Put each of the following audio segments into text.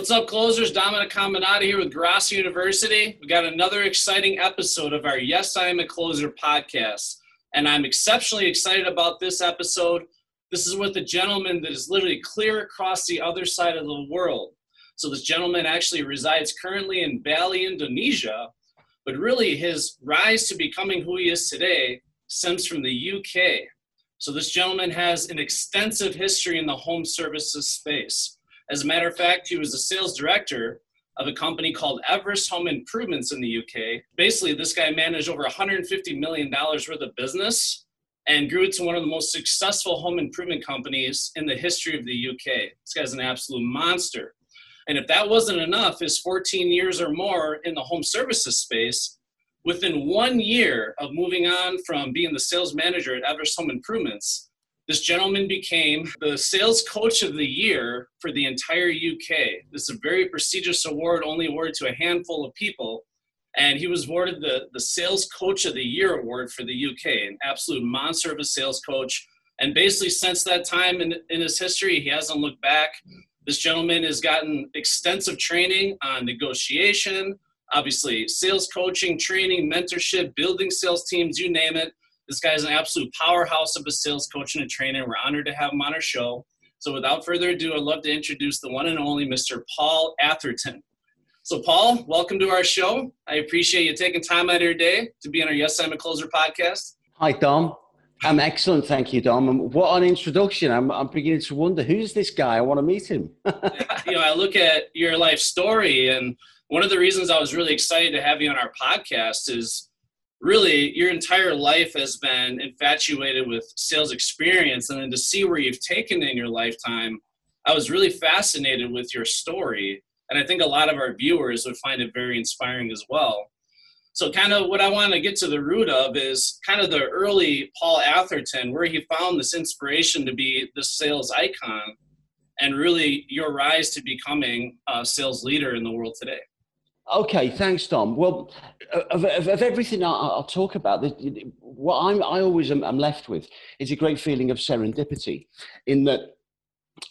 What's up, closers? Dominic Caminata here with Grossi University. We got another exciting episode of our Yes, I Am a Closer podcast. And I'm exceptionally excited about this episode. This is with a gentleman that is literally clear across the other side of the world. So, this gentleman actually resides currently in Bali, Indonesia, but really his rise to becoming who he is today stems from the UK. So, this gentleman has an extensive history in the home services space. As a matter of fact, he was a sales director of a company called Everest Home Improvements in the UK. Basically, this guy managed over $150 million worth of business and grew it to one of the most successful home improvement companies in the history of the UK. This guy's an absolute monster. And if that wasn't enough, his 14 years or more in the home services space, within one year of moving on from being the sales manager at Everest Home Improvements, this gentleman became the sales coach of the year for the entire UK. This is a very prestigious award, only awarded to a handful of people. And he was awarded the, the Sales Coach of the Year award for the UK, an absolute monster of a sales coach. And basically, since that time in, in his history, he hasn't looked back. This gentleman has gotten extensive training on negotiation, obviously, sales coaching, training, mentorship, building sales teams, you name it. This guy is an absolute powerhouse of a sales coach and a trainer. We're honored to have him on our show. So without further ado, I'd love to introduce the one and only Mr. Paul Atherton. So, Paul, welcome to our show. I appreciate you taking time out of your day to be on our Yes, I'm a Closer podcast. Hi, Dom. I'm excellent, thank you, Dom. And what an introduction! I'm, I'm beginning to wonder who's this guy. I want to meet him. you know, I look at your life story, and one of the reasons I was really excited to have you on our podcast is really your entire life has been infatuated with sales experience. And then to see where you've taken in your lifetime i was really fascinated with your story. And i think a lot of our viewers would find it very inspiring as well. So kind of what i want to get to the root of is kind of the early paul atherton where he found this inspiration to be the sales icon and really your rise to becoming a sales leader in the world today Okay, thanks, Dom. Well, of, of, of everything I, will talk about, what I'm, I always am, am, left with is a great feeling of serendipity, in that,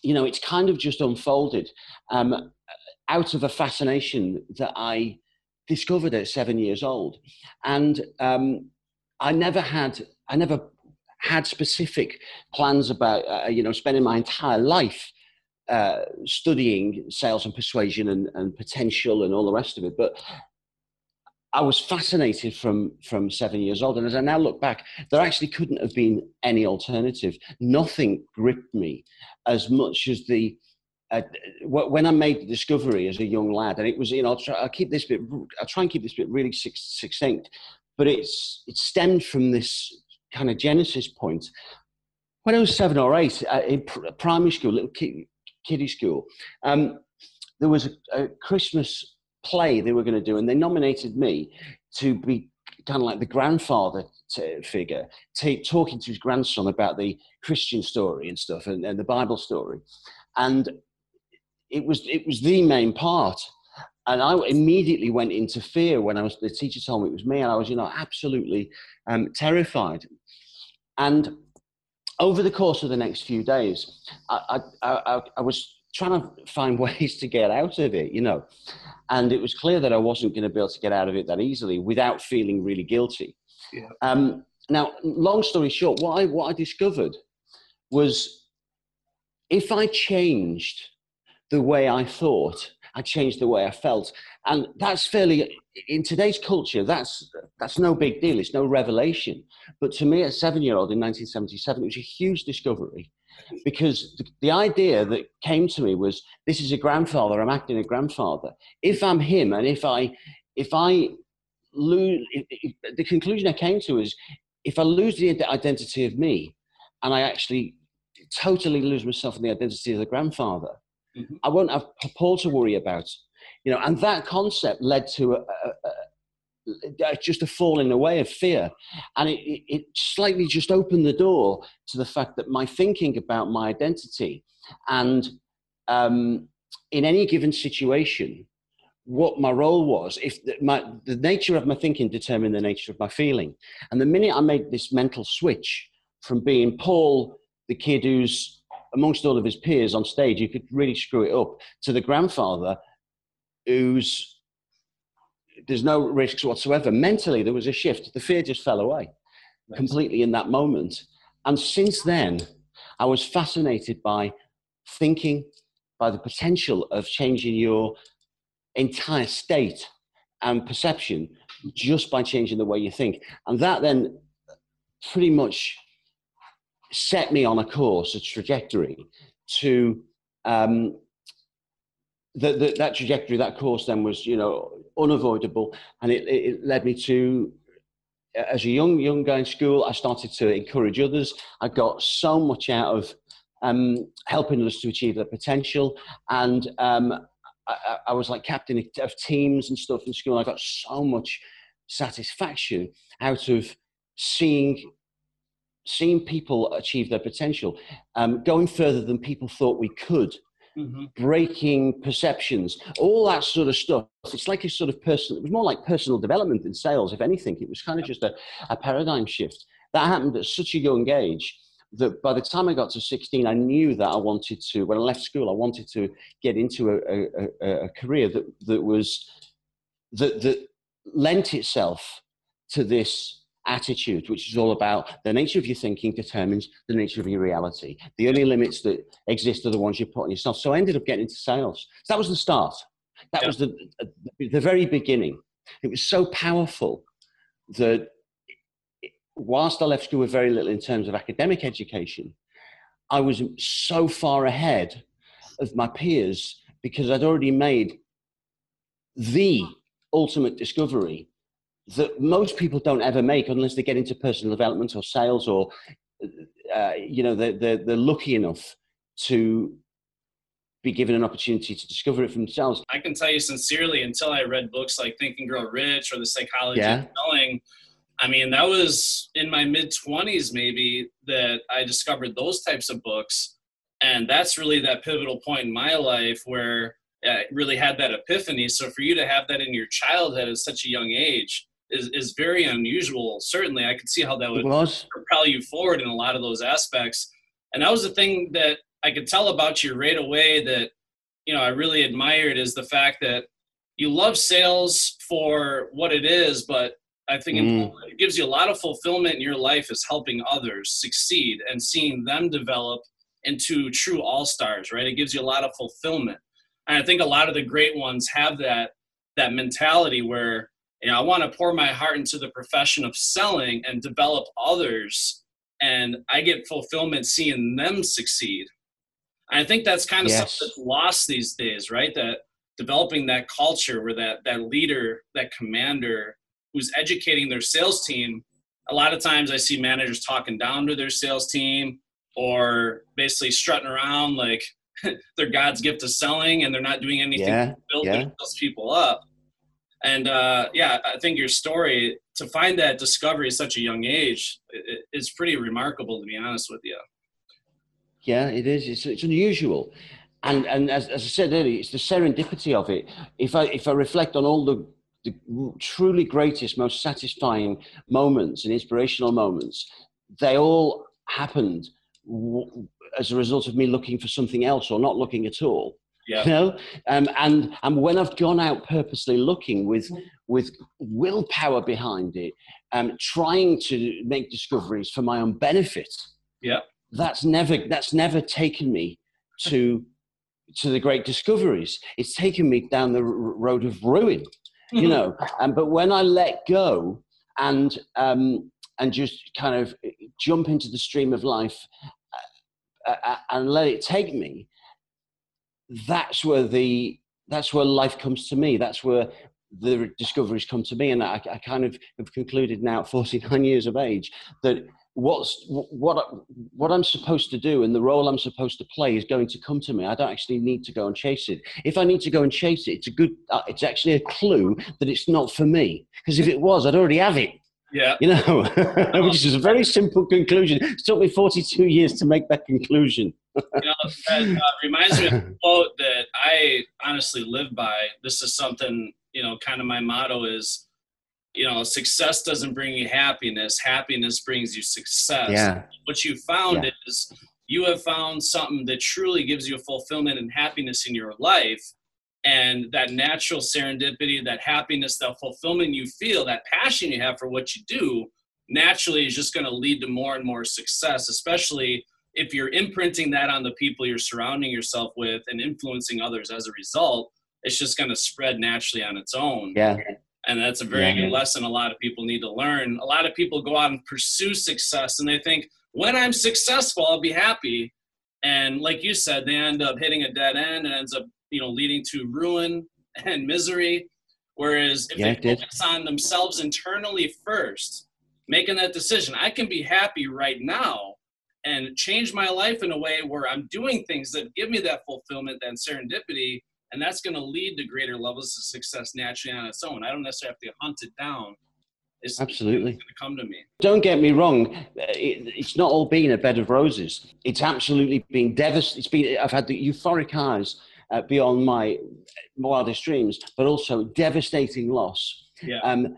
you know, it's kind of just unfolded um, out of a fascination that I discovered at seven years old, and um, I never had, I never had specific plans about, uh, you know, spending my entire life uh, studying sales and persuasion and, and potential and all the rest of it. But I was fascinated from from seven years old, and as I now look back, there actually couldn't have been any alternative. Nothing gripped me as much as the uh, when I made the discovery as a young lad, and it was you know I'll, try, I'll keep this bit I'll try and keep this bit really succinct, but it's it stemmed from this kind of genesis point. When I was seven or eight uh, in primary school, little kid, kiddie school. Um, there was a, a, Christmas play they were going to do, and they nominated me to be kind of like the grandfather t- figure, t- talking to his grandson about the Christian story and stuff, and, and the Bible story. And it was it was the main part. And I immediately went into fear when I was the teacher told me it was me, and I was you know absolutely um, terrified. And over the course of the next few days, I, I, I, I, was trying to find ways to get out of it, you know. And it was clear that I wasn't going to be able to get out of it that easily without feeling really guilty. Yeah. Um, now, long story short, what I, what I discovered was if I changed the way I thought, I changed the way I felt. And that's fairly, in today's culture, that's, that's no big deal. It's no revelation. But to me, a seven year old in 1977, it was a huge discovery because the, the, idea that came to me was this is a grandfather, I'm acting a grandfather. If I'm him and if I, if I lose, if, if, the conclusion I came to is if I lose the identity of me and I actually totally lose myself in the identity of the grandfather, mm-hmm. I won't have Paul to worry about. You know, and that concept led to a, a, a, just a falling away of fear, and it, it slightly just opened the door to the fact that my thinking about my identity and um, in any given situation, what my role was, if the, my, the nature of my thinking determined the nature of my feeling. And the minute I made this mental switch from being Paul, the kid who's amongst all of his peers on stage, you could really screw it up. To the grandfather, who's there's no risks whatsoever. Mentally, there was a shift. The fear just fell away nice. completely in that moment. And since then, I was fascinated by thinking, by the potential of changing your entire state and perception just by changing the way you think. And that then pretty much set me on a course, a trajectory to um, that trajectory, that course then was, you know, unavoidable. And it, it led me to, as a young, young guy in school, I started to encourage others. I got so much out of um, helping others to achieve their potential. And um, I, I, was like captain of teams and stuff in school. I got so much satisfaction out of seeing seeing people achieve their potential, um, going further than people thought we could. Mm-hmm. breaking perceptions, all that sort of stuff. It's like a sort of personal, it was more like personal development in sales, if anything. It was kind of just a, a paradigm shift. That happened at such a young age that by the time I got to 16, I knew that I wanted to, when I left school, I wanted to get into a, a, a career that, that was, that, that lent itself to this attitude, which is all about the nature of your thinking determines the nature of your reality. The only limits that exist are the ones you put on yourself. So I ended up getting into sales. So that was the start. That yeah. was the, the very beginning. It was so powerful that whilst I left school with very little in terms of academic education, I was so far ahead of my peers because I'd already made the ultimate discovery that most people don't ever make unless they get into personal development or sales or uh, you know they're, they're, they're lucky enough to be given an opportunity to discover it for themselves. I can tell you sincerely, until I read books like Think and Grow Rich or The Psychology yeah. of Selling, I mean, that was in my mid 20s, maybe, that I discovered those types of books. And that's really that pivotal point in my life where I really had that epiphany. So for you to have that in your childhood at such a young age is, is very unusual. Certainly, I could see how that would propel you forward in a lot of those aspects. And that was the thing that I could tell about you right away that, you know, I really admired is the fact that you love sales for what it is, but I think mm. it gives you a lot of fulfillment in your life is helping others succeed and seeing them develop into true all stars, right? It gives you a lot of fulfillment. And I think a lot of the great ones have that that mentality where you know I want to pour my heart into the profession of selling and develop others, and I get fulfillment seeing them succeed. And I think that's kind of yes. something that's lost these days, right? That developing that culture where that that leader, that commander who's educating their sales team, a lot of times I see managers talking down to their sales team or basically strutting around like they're God's gift to selling and they're not doing anything yeah, to build yeah. those people up. And uh, yeah, I think your story to find that discovery at such a young age is pretty remarkable, to be honest with you. Yeah, it is. It's, it's unusual, and and as, as I said earlier, it's the serendipity of it. If I if I reflect on all the the truly greatest, most satisfying moments and inspirational moments, they all happened w- as a result of me looking for something else or not looking at all. Yeah. You know, um, and and when I've gone out purposely looking with with willpower behind it, um, trying to make discoveries for my own benefit. Yeah, that's never that's never taken me to to the great discoveries. It's taken me down the r- road of ruin you know. Um, but when I let go and um, and just kind of jump into the stream of life uh, uh, uh, and let it take me, that's where the that's where life comes to me. That's where the discoveries come to me, and I, I kind of have concluded now at 49 years of age that what's what what I'm supposed to do and the role I'm supposed to play is going to come to me. I don't actually need to go and chase it. If I need to go and chase it, it's a good. Uh, it's actually a clue that it's not for me. Because if it was, I'd already have it. Yeah. You know, which is a very simple conclusion. It took me 42 years to make that conclusion. You know, that uh, reminds me of a quote that I honestly live by. This is something, you know, kind of my motto is you know success doesn't bring you happiness happiness brings you success yeah. what you found yeah. is you have found something that truly gives you fulfillment and happiness in your life and that natural serendipity that happiness that fulfillment you feel that passion you have for what you do naturally is just going to lead to more and more success especially if you're imprinting that on the people you're surrounding yourself with and influencing others as a result it's just going to spread naturally on its own. Yeah. And that's a very yeah. good lesson a lot of people need to learn. A lot of people go out and pursue success and they think when i'm successful i'll be happy. And like you said they end up hitting a dead end and ends up you know leading to ruin and misery. Whereas if yeah, they focus on themselves internally first making that decision i can be happy right now and change my life in a way where i'm doing things that give me that fulfillment and serendipity and that's going to lead to greater levels of success naturally on its own. I don't necessarily have to hunt it down. It's Absolutely. going to come to me. Don't get me wrong. It, it's not all been a bed of roses. It's absolutely been devastating. It's been, I've had the euphoric highs uh, beyond my wildest dreams, but also devastating loss. Yeah. Um,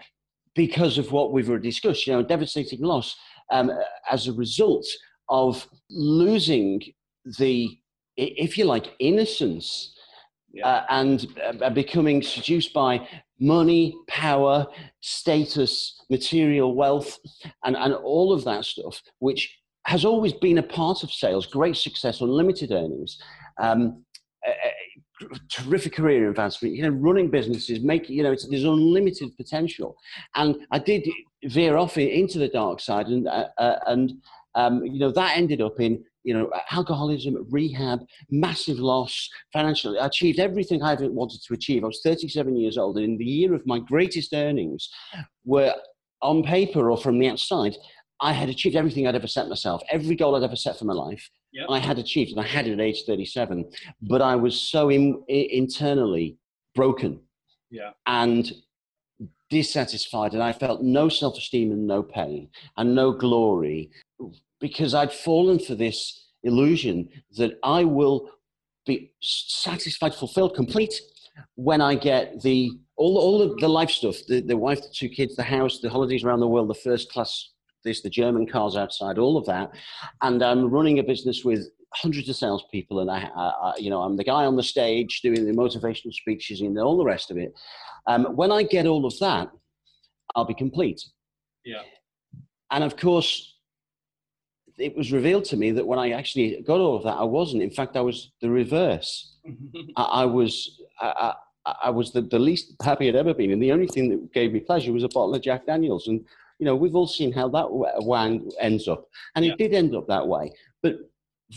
because of what we've already discussed, you know, devastating loss um, as a result of losing the, if you like, innocence yeah. uh, and uh, becoming seduced by money, power, status, material wealth, and, and all of that stuff, which has always been a part of sales, great success, unlimited earnings. Um, terrific career advancement, you know, running businesses, making, you know, there's unlimited potential. And I did veer off into the dark side, and uh, uh, and um, you know that ended up in you know, alcoholism, rehab, massive loss financially. I achieved everything I ever wanted to achieve. I was 37 years old, and in the year of my greatest earnings, were on paper or from the outside, I had achieved everything I'd ever set myself. Every goal I'd ever set for my life, yep. I had achieved, and I had it at age 37. But I was so in, internally broken, yeah, and dissatisfied, and I felt no self-esteem and no pain and no glory because I'd fallen for this illusion that I will be satisfied, fulfilled, complete when I get the all, all of the life stuff, the, the wife, the two kids, the house, the holidays around the world, the first class, this, the German cars outside, all of that. And I'm running a business with hundreds of salespeople, and I, I, you know, I'm the guy on the stage doing the motivational speeches and all the rest of it. Um, when I get all of that, I'll be complete. Yeah. And of course, it was revealed to me that when I actually got all of that, I wasn't. In fact, I was the reverse. I, I, was I, I, I, was the, the least happy I'd ever been, and the only thing that gave me pleasure was a bottle of Jack Daniels. And you know, we've all seen how that wang ends up, and yeah. it did end up that way. But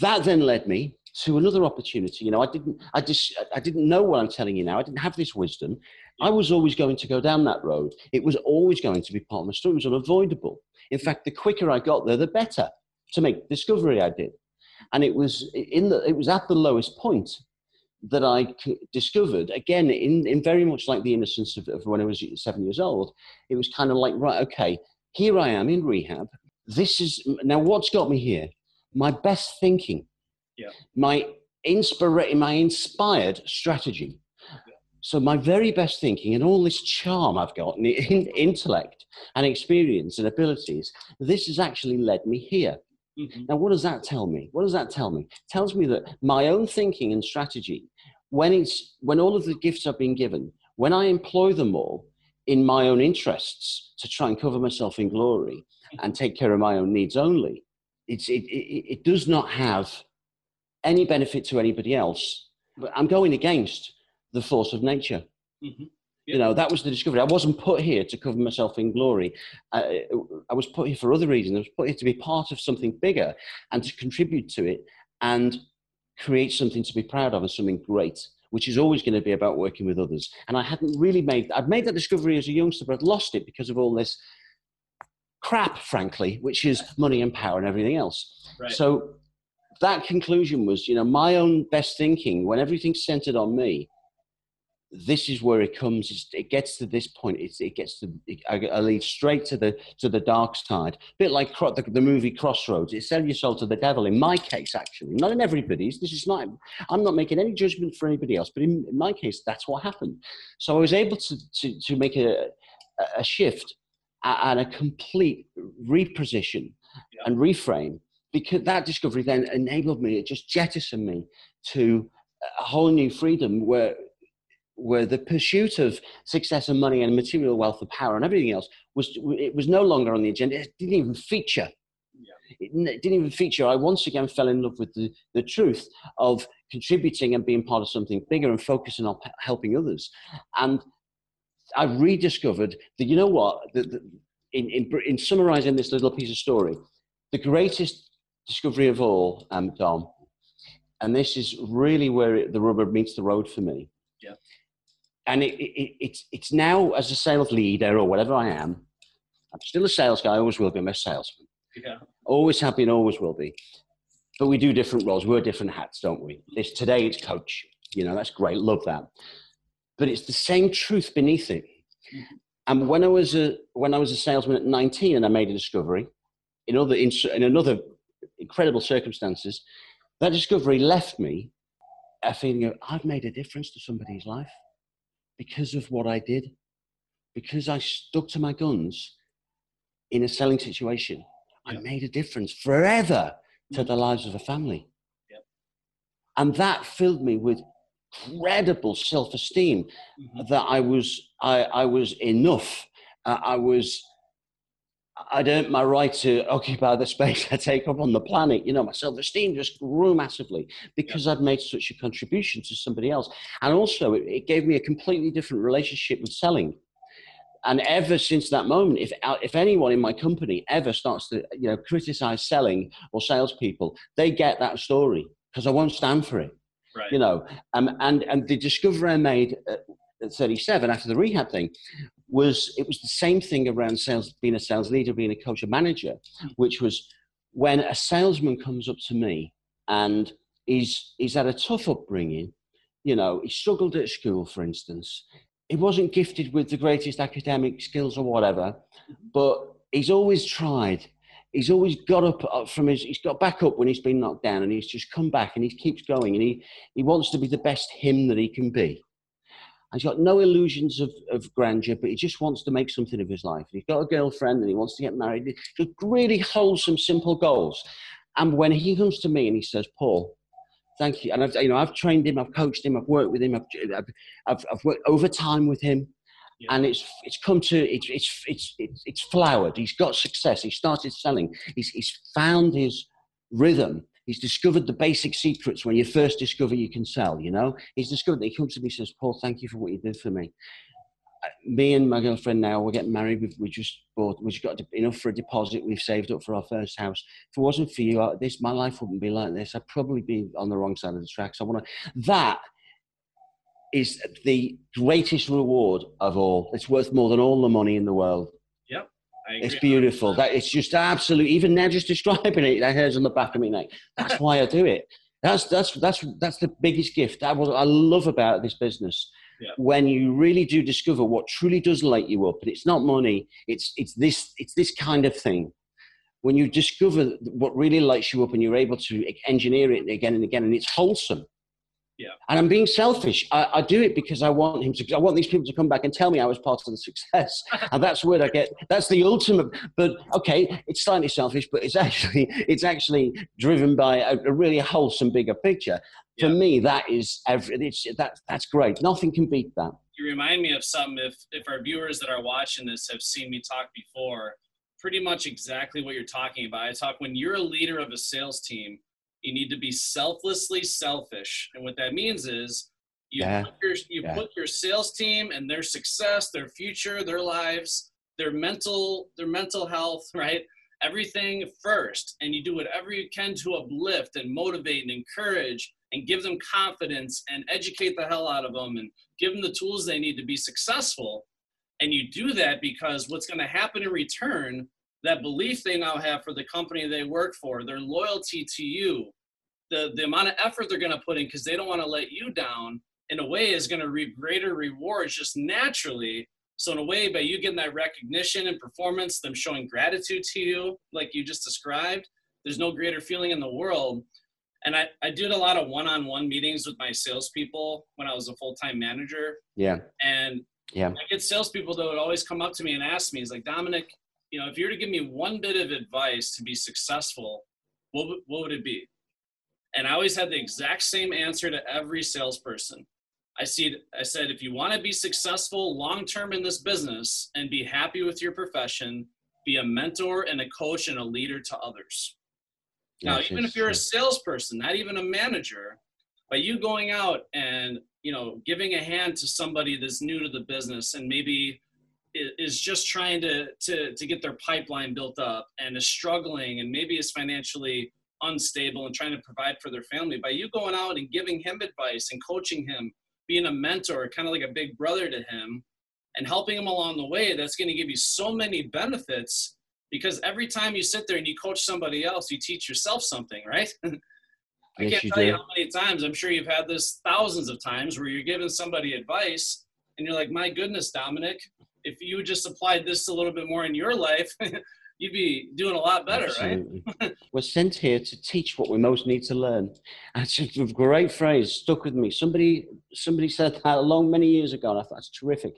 that then led me to another opportunity. You know, I didn't, I just, I didn't know what I'm telling you now. I didn't have this wisdom. I was always going to go down that road. It was always going to be part of my story. It was unavoidable. In fact, the quicker I got there, the better to make discovery I did. And it was in the it was at the lowest point that I discovered again in, in very much like the innocence of, of when I was seven years old. It was kind of like right, okay, here I am in rehab. This is now what's got me here. My best thinking, yeah. my inspira- my inspired strategy. So my very best thinking and all this charm I've got, and intellect and experience and abilities, this has actually led me here. Mm-hmm. Now, what does that tell me? What does that tell me? It tells me that my own thinking and strategy, when it's when all of the gifts I've been given, when I employ them all in my own interests to try and cover myself in glory and take care of my own needs only, it's, it, it, it does not have any benefit to anybody else. But I'm going against the force of nature. Mm-hmm. You know, that was the discovery. I wasn't put here to cover myself in glory. I, I was put here for other reasons. I was put here to be part of something bigger and to contribute to it and create something to be proud of and something great, which is always going to be about working with others. And I hadn't really made, I'd made that discovery as a youngster, but I'd lost it because of all this crap, frankly, which is money and power and everything else. Right. So that conclusion was, you know, my own best thinking when everything's centered on me this is where it comes. It gets to this point. It's, it gets to. It, I, I, lead straight to the to the dark side. A bit like the, the movie Crossroads. It sell your soul to the devil. In my case, actually, not in everybody's. This is not. I'm not making any judgment for anybody else, but in, in my case, that's what happened. So I was able to to, to make a a shift and a complete reposition yeah. and reframe because that discovery then enabled me, it just jettisoned me to a whole new freedom where where the pursuit of success and money and material wealth and power and everything else was it was no longer on the agenda. It didn't even feature. It, it didn't even feature. I once again fell in love with the, the truth of contributing and being part of something bigger and focusing on helping others. And I rediscovered that you know what, the, the, in, in, in summarizing this little piece of story, the greatest discovery of all, um, Dom, and this is really where it, the rubber meets the road for me. Yeah. And it, it, it's, it's now, as a sales leader or whatever I am, I'm still a sales guy, I always will be, I'm a salesman. Yeah. Always have been, always will be. But we do different roles, wear different hats, don't we? This, today it's coach. You know, that's great, love that. But it's the same truth beneath it. Mm-hmm. And when I was a when I was a salesman at 19 and I made a discovery, in other in, in another incredible circumstances, that discovery left me a feeling of I've made a difference to somebody's life because of what I did, because I stuck to my guns in a selling situation. Yeah. I made a difference forever to mm. the lives of a family. Yeah. And that filled me with incredible self-esteem mm-hmm. that I was I, I was enough. Uh, I was I'd earned my right to occupy the space I take up on the planet. You know, my self esteem just grew massively because I'd made such a contribution to somebody else. And also, it, it, gave me a completely different relationship with selling. And ever since that moment, if, if anyone in my company ever starts to you know, criticize selling or salespeople, they get that story because I won't stand for it. Right. You know, um, and, and the discovery I made at, at 37 after the rehab thing was it was the same thing around sales, being a sales leader, being a coach, a manager, hmm. which was when a salesman comes up to me and he's he's had a tough upbringing, you know, he struggled at school, for instance. He wasn't gifted with the greatest academic skills or whatever, mm-hmm. but he's always tried. He's always got up from his, he's got back up when he's been knocked down and he's just come back and he keeps going and he, he wants to be the best him that he can be he's got no illusions of, of grandeur, but he just wants to make something of his life. He's got a girlfriend and he wants to get married. Just really wholesome, simple goals. And when he comes to me and he says, Paul, thank you. And I've, you know, I've trained him, I've coached him, I've worked with him, I've, I've, I've worked overtime with him. Yeah. And it's it's come to it's, it's it's it's it's flowered. He's got success. He started selling. He's he's found his rhythm He's discovered the basic secrets when you first discover you can sell, you know? He's discovered that he comes to me and says, Paul, thank you for what you did for me. Me and my girlfriend now, we're getting married. We've, we just bought, we just got enough for a deposit. We've saved up for our first house. If it wasn't for you, this, my life wouldn't be like this. I'd probably be on the wrong side of the tracks. I want to, that is the greatest reward of all. It's worth more than all the money in the world. It's beautiful. That it's just absolute. Even now, just describing it, that hairs on the back of my neck. That's why I do it. That's that's that's that's the biggest gift. That was I love about this business. Yeah. When you really do discover what truly does light you up, and it's not money. It's it's this it's this kind of thing. When you discover what really lights you up, and you're able to engineer it again and again, and it's wholesome yeah. And I'm being selfish. I, I, do it because I want him to. I want these people to come back and tell me I was part of the success, and that's where I get. That's the ultimate. But okay, it's slightly selfish, but it's actually it's actually driven by a, a really wholesome bigger picture. For me, that is every. It's, that that's great. Nothing can beat that. You remind me of something. If if our viewers that are watching this have seen me talk before, pretty much exactly what you're talking about. I talk when you're a leader of a sales team you need to be selflessly selfish. And what that means is you yeah. put your you yeah. put your sales team and their success, their future, their lives, their mental their mental health, right? Everything first, and you do whatever you can to uplift and motivate and encourage and give them confidence and educate the hell out of them and give them the tools they need to be successful. And you do that because what's going to happen in return that belief they now have for the company they work for, their loyalty to you, the, the amount of effort they're going to put in because they don't want to let you down, in a way, is going to reap greater rewards just naturally. So, in a way, by you getting that recognition and performance, them showing gratitude to you, like you just described, there's no greater feeling in the world. And I, I did a lot of one on one meetings with my salespeople when I was a full time manager. Yeah. And yeah. I get salespeople that would always come up to me and ask me, "Is like, Dominic, you know, if you were to give me one bit of advice to be successful, what, what would it be? And I always had the exact same answer to every salesperson. I see I said if you want to be successful long term in this business and be happy with your profession, be a mentor and a coach and a leader to others. Now, yes, even if you're a salesperson, not even a manager, by you going out and you know giving a hand to somebody that's new to the business and maybe is just trying to to to get their pipeline built up and is struggling and maybe is financially unstable and trying to provide for their family. By you going out and giving him advice and coaching him being a mentor kind of like a big brother to him and helping him along the way that's going to give you so many benefits because every time you sit there and you coach somebody else you teach yourself something right? I yes, can't tell you, you how many times I'm sure you've had this thousands of times where you're giving somebody advice and you're like, my goodness, Dominic, if you just applied this a little bit more in your life, you'd be doing a lot better, Absolutely. right? We're sent here to teach what we most need to learn. And it's a great phrase, stuck with me. Somebody somebody said that a long many years ago, and I thought that's terrific.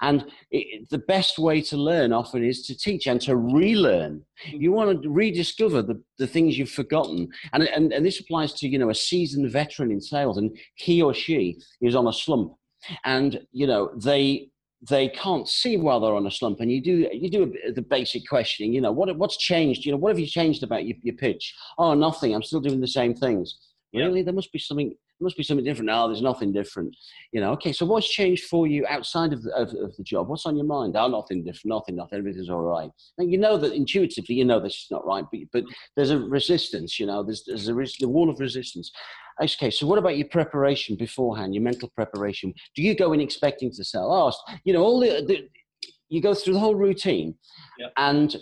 And it, the best way to learn often is to teach and to relearn. Mm. You want to rediscover the, the things you've forgotten. And, and, and this applies to, you know, a seasoned veteran in sales, and he or she is on a slump. And, you know, they they can't see while they're on a slump and you do you do a, the basic questioning you know what what's changed you know what have you changed about your, your pitch? Oh nothing i'm still doing the same things. Really? There must be something must be something different no there's nothing different you know okay so what's changed for you outside of the, of, of the job what's on your mind oh nothing different nothing nothing everything's all right and you know that intuitively you know this is not right but, but there's a resistance you know there's, there's a, the wall of resistance Okay, so what about your preparation beforehand, your mental preparation? Do you go in expecting to sell? Oh, you know, all the, the you go through the whole routine, yep. and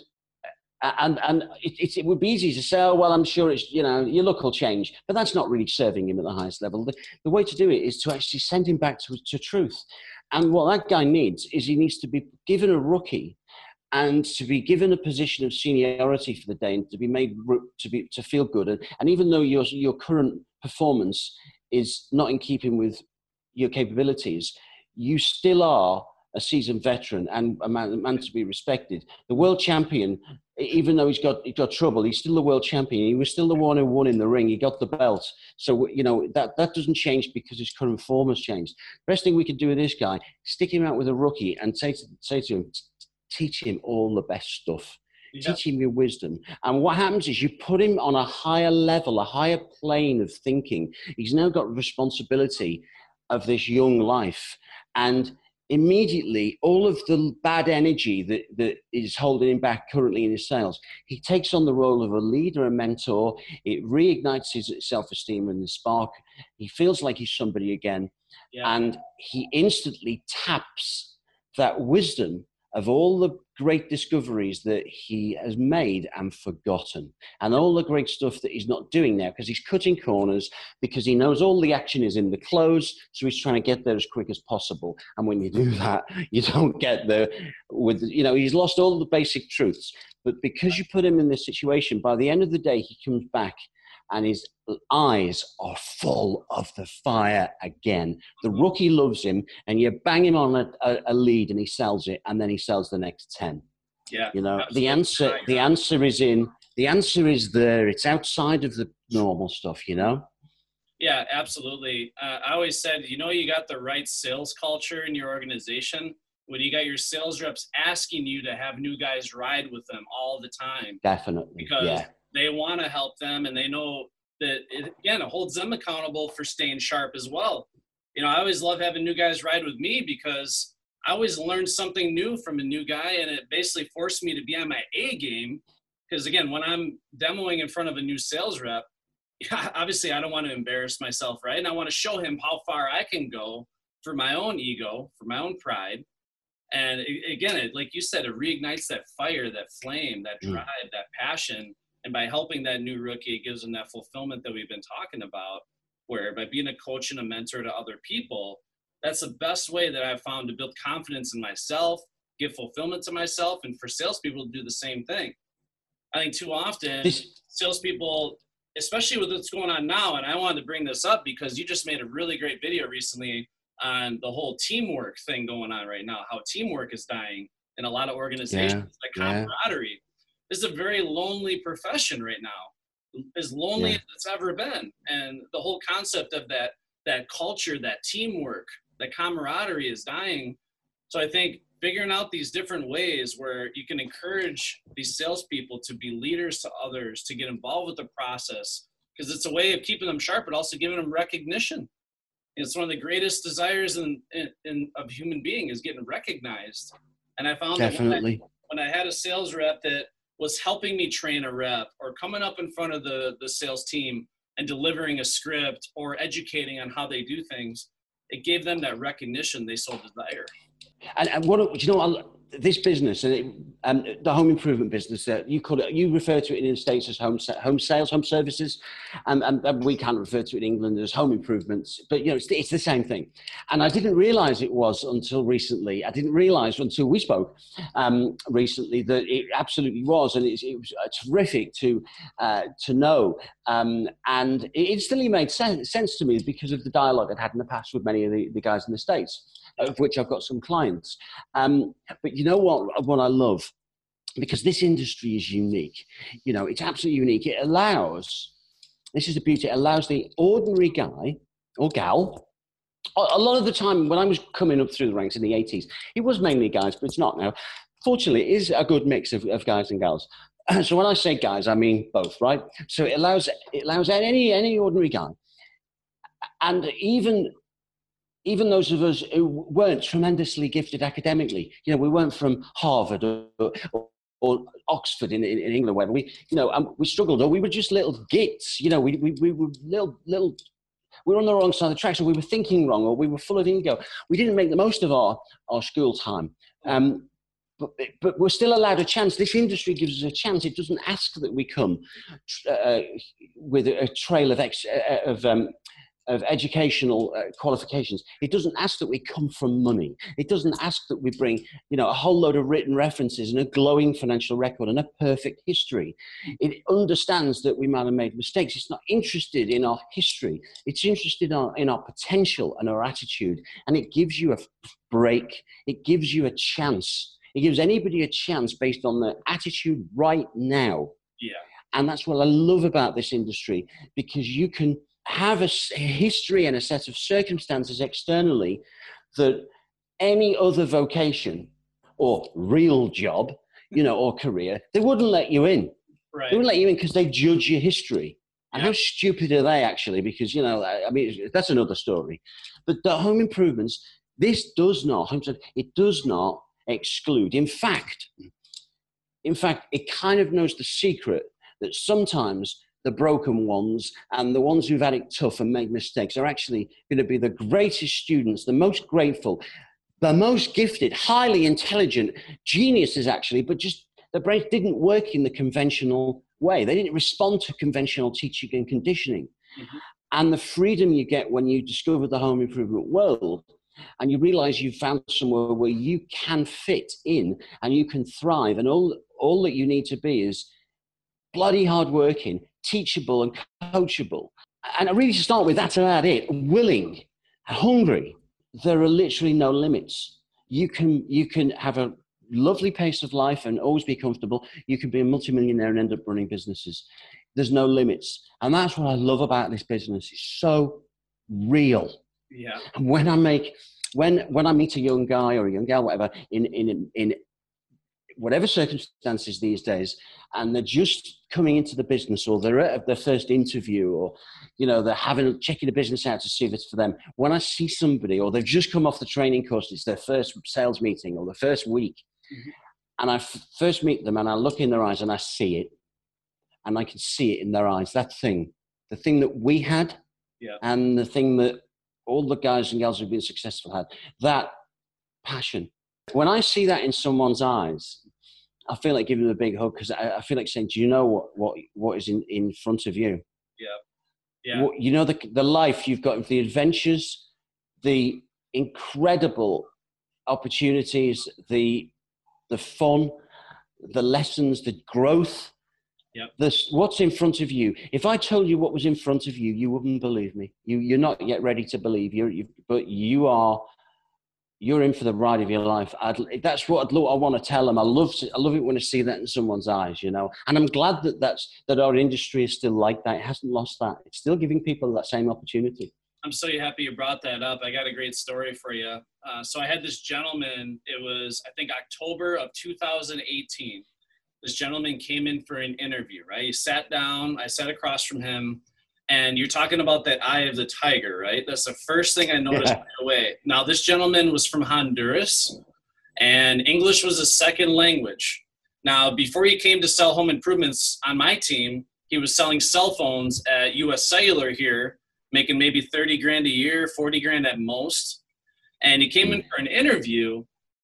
and and it, it, would be easy to say, oh, well, I'm sure it's you know your look will change, but that's not really serving him at the highest level. The, the way to do it is to actually send him back to, to truth, and what that guy needs is he needs to be given a rookie and to be given a position of seniority for the day and to be made to be to feel good. And, and even though your your current performance is not in keeping with your capabilities you still are a seasoned veteran and a man, a man to be respected the world champion even though he's got he got trouble he's still the world champion he was still the one who won in the ring he got the belt so you know that that doesn't change because his current form has changed best thing we could do with this guy stick him out with a rookie and say to, say to him teach him all the best stuff. Yeah. Teach him your wisdom. And what happens is you put him on a higher level, a higher plane of thinking. He's now got responsibility of this young life. And immediately all of the bad energy that, that is holding him back currently in his sales, he takes on the role of a leader, a mentor. It reignites his self-esteem and the spark. He feels like he's somebody again. Yeah. And he instantly taps that wisdom of all the great discoveries that he has made and forgotten, and all the great stuff that he's not doing now because he's cutting corners because he knows all the action is in the close, so he's trying to get there as quick as possible. And when you do that, you don't get there with, you know, he's lost all the basic truths. But because you put him in this situation, by the end of the day, he comes back and his eyes are full of the fire again. The rookie loves him, and you bang him on a, a, a lead, and he sells it, and then he sells the next ten. Yeah, you know the answer. The answer is in. The answer is there. It's outside of the normal stuff. You know. Yeah, absolutely. Uh, I always said, you know, you got the right sales culture in your organization when you got your sales reps asking you to have new guys ride with them all the time. Definitely. Because yeah they want to help them and they know that it, again it holds them accountable for staying sharp as well you know i always love having new guys ride with me because i always learn something new from a new guy and it basically forced me to be on my a game because again when i'm demoing in front of a new sales rep obviously i don't want to embarrass myself right and i want to show him how far i can go for my own ego for my own pride and again it, like you said it reignites that fire that flame that mm. drive mm. that passion and by helping that new rookie, it gives them that fulfillment that we've been talking about, where by being a coach and a mentor to other people, that's the best way that I've found to build confidence in myself, give fulfillment to myself, and for salespeople to do the same thing. I think too often salespeople, especially with what's going on now, and I wanted to bring this up because you just made a really great video recently on the whole teamwork thing going on right now, how teamwork is dying in a lot of organizations, yeah, like camaraderie. Yeah. It's a very lonely profession right now. as lonely yeah. as it's ever been. And the whole concept of that that culture, that teamwork, that camaraderie is dying. So I think figuring out these different ways where you can encourage these salespeople to be leaders to others, to get involved with the process, because it's a way of keeping them sharp, but also giving them recognition. It's one of the greatest desires in, in, in of human being is getting recognized. And I found Definitely. that when I, when I had a sales rep that was helping me train a rep or coming up in front of the, the sales team and delivering a script or educating on how they do things, it gave them that recognition they so desire. And, and what you know, this business and it, um, the home improvement business, uh, you call it, you refer to it in the states as home home sales, home services, and, and, and, we can't refer to it in England as home improvements. But you know, it's, it's the same thing. And I didn't realise it was until recently. I didn't realise until we spoke um, recently that it absolutely was, and it, it was uh, terrific to uh, to know. Um, and it instantly made sense, sense to me because of the dialogue I'd had in the past with many of the, the guys in the states of which I've got some clients. Um, but you know what? What I love, because this industry is unique. You know, it's absolutely unique. It allows. This is the beauty. It allows the ordinary guy or gal. A lot of the time, when I was coming up through the ranks in the 80s, it was mainly guys, but it's not now. Fortunately, it is a good mix of, of guys and gals. So when I say guys, I mean both, right? So it allows it allows any any ordinary guy, and even even those of us who weren't tremendously gifted academically, you know, we weren't from Harvard or, or, or Oxford in, in, in, England, where we, you know, um, we struggled, or we were just little gits, you know, we, we, we were little, little, we were on the wrong side of the tracks, or we were thinking wrong, or we were full of ego. We didn't make the most of our, our school time. Um, but, but we're still allowed a chance. This industry gives us a chance. It doesn't ask that we come uh, with a, trail of, ex, uh, of um, of educational uh, qualifications. It doesn't ask that we come from money. It doesn't ask that we bring, you know, a whole load of written references and a glowing financial record and a perfect history. It understands that we might have made mistakes. It's not interested in our history. It's interested in our, in our potential and our attitude. And it gives you a break. It gives you a chance. It gives anybody a chance based on their attitude right now. Yeah. And that's what I love about this industry because you can have a history and a set of circumstances externally that any other vocation or real job, you know, or career, they wouldn't let you in. Right. They wouldn't let you in because they judge your history. And how stupid are they actually? Because, you know, I mean, that's another story. But the home improvements, this does not, it does not exclude. In fact, in fact, it kind of knows the secret that sometimes the broken ones and the ones who've had it tough and made mistakes are actually going to be the greatest students, the most grateful, the most gifted, highly intelligent geniuses, actually, but just the brain didn't work in the conventional way. They didn't respond to conventional teaching and conditioning. Mm-hmm. And the freedom you get when you discover the home improvement world and you realize you've found somewhere where you can fit in and you can thrive, and all, all that you need to be is bloody hardworking, teachable and coachable. And really to start with, that's about it. Willing, hungry. There are literally no limits. You can you can have a lovely pace of life and always be comfortable. You can be a multimillionaire and end up running businesses. There's no limits. And that's what I love about this business. It's so real. Yeah. And when I make when when I meet a young guy or a young girl, whatever, in in in whatever circumstances these days, and they're just coming into the business or they're at their first interview or, you know, they're having checking the business out to see if it's for them. When I see somebody or they've just come off the training course, it's their first sales meeting or the first week, mm-hmm. and I f- first meet them and I look in their eyes and I see it, and I can see it in their eyes. That thing, the thing that we had, yeah. and the thing that all the guys and girls who've been successful had, that passion. When I see that in someone's eyes, I feel like giving them a big hug because I, I, feel like saying, "Do you know what what what is in, in front of you? Yeah, yeah. What, you know the the life you've got, the adventures, the incredible opportunities, the the fun, the lessons, the growth. Yeah. This what's in front of you. If I told you what was in front of you, you wouldn't believe me. You you're not yet ready to believe. You, but you are you're in for the ride of your life. I'd, that's what I'd, I want to tell them. I love, to, I love it when I see that in someone's eyes, you know. And I'm glad that that's that our industry is still like that. It hasn't lost that. It's still giving people that same opportunity. I'm so happy you brought that up. I got a great story for you. Uh, so I had this gentleman. It was I think October of 2018. This gentleman came in for an interview. Right, he sat down. I sat across from him and you're talking about that eye of the tiger, right? That's the first thing I noticed yeah. right away. Now, this gentleman was from Honduras, and English was a second language. Now, before he came to sell home improvements on my team, he was selling cell phones at US Cellular here, making maybe 30 grand a year, 40 grand at most. And he came in hmm. for an interview,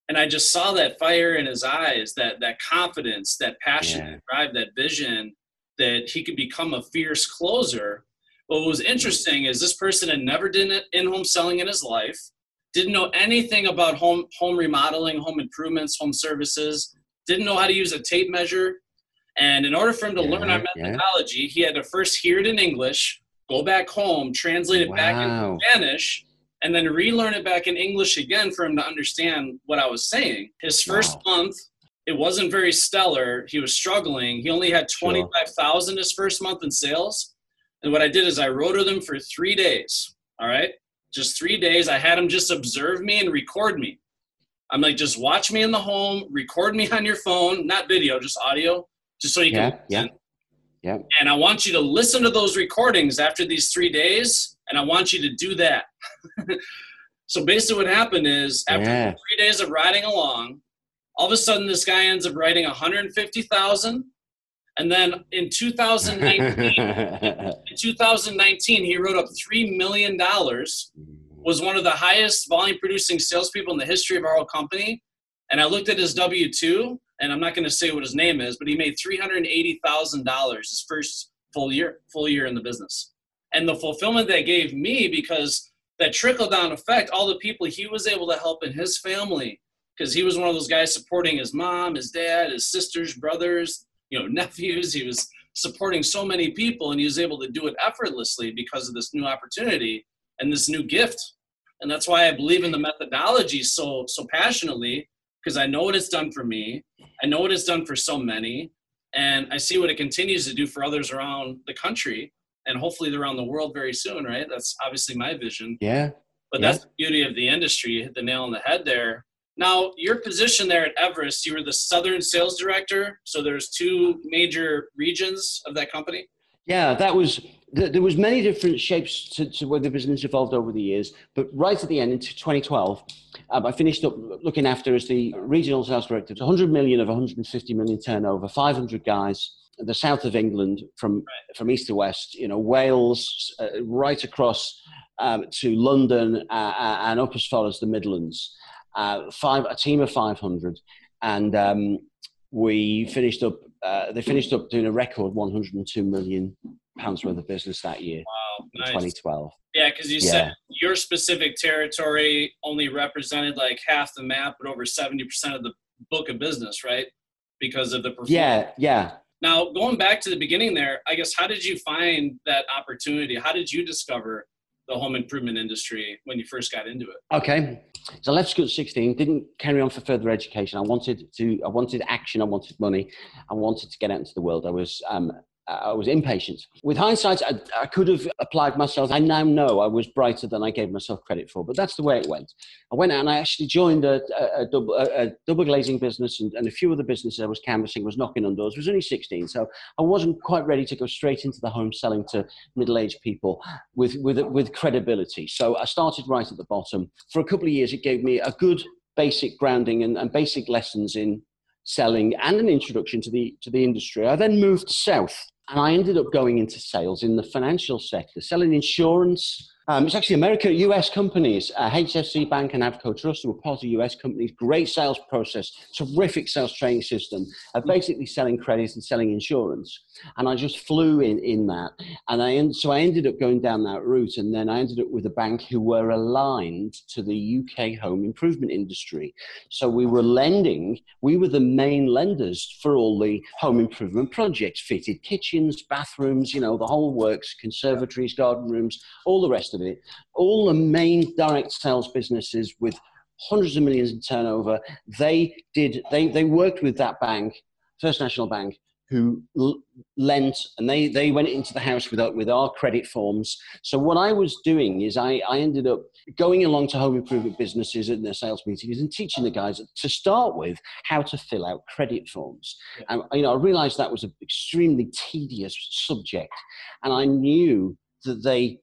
and I just saw that fire in his eyes, that that confidence, that passion, yeah. that drive, that vision that he could become a fierce closer what was interesting is this person had never done in-home selling in his life, didn't know anything about home home remodeling, home improvements, home services, didn't know how to use a tape measure. And in order for him to yeah, learn our methodology, yeah. he had to first hear it in English, go back home, translate it wow. back into Spanish, and then relearn it back in English again for him to understand what I was saying. His first wow. month, it wasn't very stellar. He was struggling. He only had 25,000 sure. his first month in sales. And what I did is I wrote them for three days. All right. Just three days. I had them just observe me and record me. I'm like, just watch me in the home, record me on your phone, not video, just audio, just so you yeah, can. Yeah. Yeah. And I want you to listen to those recordings after these three days, and I want you to do that. so basically, what happened is after yeah. three days of riding along, all of a sudden this guy ends up writing 150,000 and then in 2019, in 2019, he wrote up three million dollars. Was one of the highest volume producing salespeople in the history of our whole company. And I looked at his W two, and I'm not going to say what his name is, but he made three hundred eighty thousand dollars his first full year, full year in the business. And the fulfillment that gave me because that trickle down effect, all the people he was able to help in his family, because he was one of those guys supporting his mom, his dad, his sisters, brothers, you know nephews he was supporting so many people and he was able to do it effortlessly because of this new opportunity and this new gift. And that's why i believe in the methodology so so passionately because i know what it's done for me. I know what it's done for so many. And i see what it continues to do for others around the country and hopefully around the world very soon right? That's obviously my vision. Yeah. But yeah. that's the beauty of the industry you hit the nail on the head there now, your position there at Everest, you were the Southern Sales Director. So there's two major regions of that company. Yeah, that was there was many different shapes to, to where the business evolved over the years. But right at the end, in 2012, um, I finished up looking after as the regional sales director. 100 million of 150 million turnover, 500 guys. The south of England, from right. from east to west, you know, Wales, uh, right across um, to London, uh, uh and up as far as the Midlands uh, five a team of 500, and um, we finished up. Uh, they finished up doing a record 102 million pounds worth of business that year. Wow, nice. 2012. Yeah, because you yeah. said your specific territory only represented like half the map, but over 70% of the book of business, right? Because of the performance. Yeah, yeah. Now, going back to the beginning there, I guess, how did you find that opportunity? How did you discover the home improvement industry when you first got into it? Okay, so I left school at 16, didn't carry on for further education. I wanted to, I wanted action, I wanted money, I wanted to get out into the world. I was um, I was impatient. With hindsight, I, I, could have applied myself. I now know I was brighter than I gave myself credit for, but that's the way it went. I went out and I actually joined a, a, a, double, a double, glazing business and, and, a few other businesses I was canvassing, was knocking on doors. I was only 16, so I wasn't quite ready to go straight into the home selling to middle aged people with, with, with credibility. So I started right at the bottom. For a couple of years, it gave me a good basic grounding and, and basic lessons in selling and an introduction to the to the industry. I then moved south and I ended up going into sales in the financial sector, selling insurance, um, it's actually America, US companies, uh, HFC Bank and Avco Trust, were part of US companies. Great sales process, terrific sales training system, uh, basically selling credits and selling insurance. And I just flew in in that, and I so I ended up going down that route, and then I ended up with a bank who were aligned to the UK home improvement industry. So we were lending, we were the main lenders for all the home improvement projects, fitted kitchens, bathrooms, you know, the whole works, conservatories, garden rooms, all the rest of it. All the main direct sales businesses with hundreds of millions in turnover. They did. They they worked with that bank, First National Bank, who lent and they, they went into the house with, with our credit forms. So what I was doing is I, I ended up going along to home improvement businesses and their sales meetings and teaching the guys to start with how to fill out credit forms. And you know, I realized that was an extremely tedious subject. And I knew that they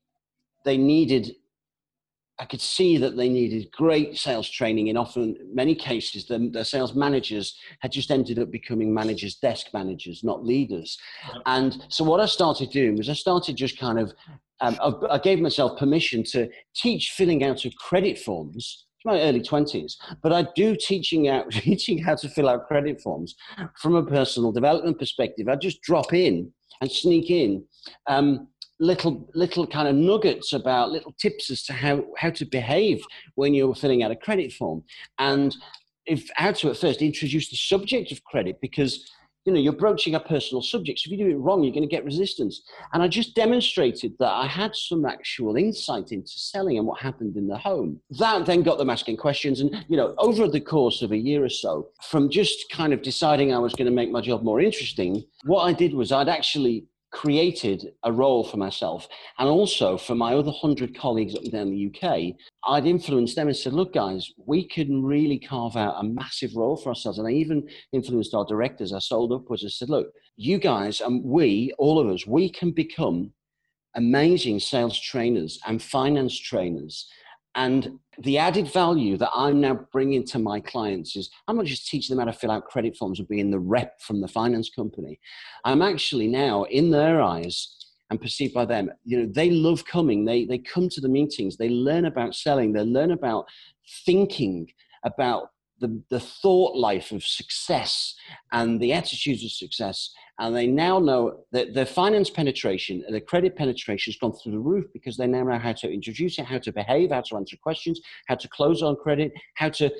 they needed I could see that they needed great sales training. In often many cases, the, sales managers had just ended up becoming managers, desk managers, not leaders. And so what I started doing was I started just kind of, um, I, I, gave myself permission to teach filling out of credit forms. My early twenties, but I do teaching out teaching how to fill out credit forms from a personal development perspective. I just drop in and sneak in um, little little kind of nuggets about little tips as to how how to behave when you're filling out a credit form. And if how to at first introduce the subject of credit because you know you're broaching a personal subject. So if you do it wrong you're going to get resistance. And i just demonstrated that i had some actual insight into selling and what happened in the home. That then got them asking questions. And you know over the course of a year or so from just kind of deciding i was going to make my job more interesting what i did was i'd actually created a role for myself and also for my other 100 colleagues up and down the UK. I'd influenced them and said, look, guys, we can really carve out a massive role for ourselves. And I even influenced our directors. I sold upwards. and said, look, you guys and we, all of us, we can become amazing sales trainers and finance trainers and the added value that I'm now bringing to my clients is I'm not just teaching them how to fill out credit forms and being the rep from the finance company. I'm actually now, in their eyes, and perceived by them, you know, they love coming. They, they come to the meetings. They learn about selling. They learn about thinking about the, the thought life of success and the attitudes of success. And they now know that the finance penetration, the credit penetration has gone through the roof because they now know how to introduce it, how to behave, how to answer questions, how to close on credit, how to,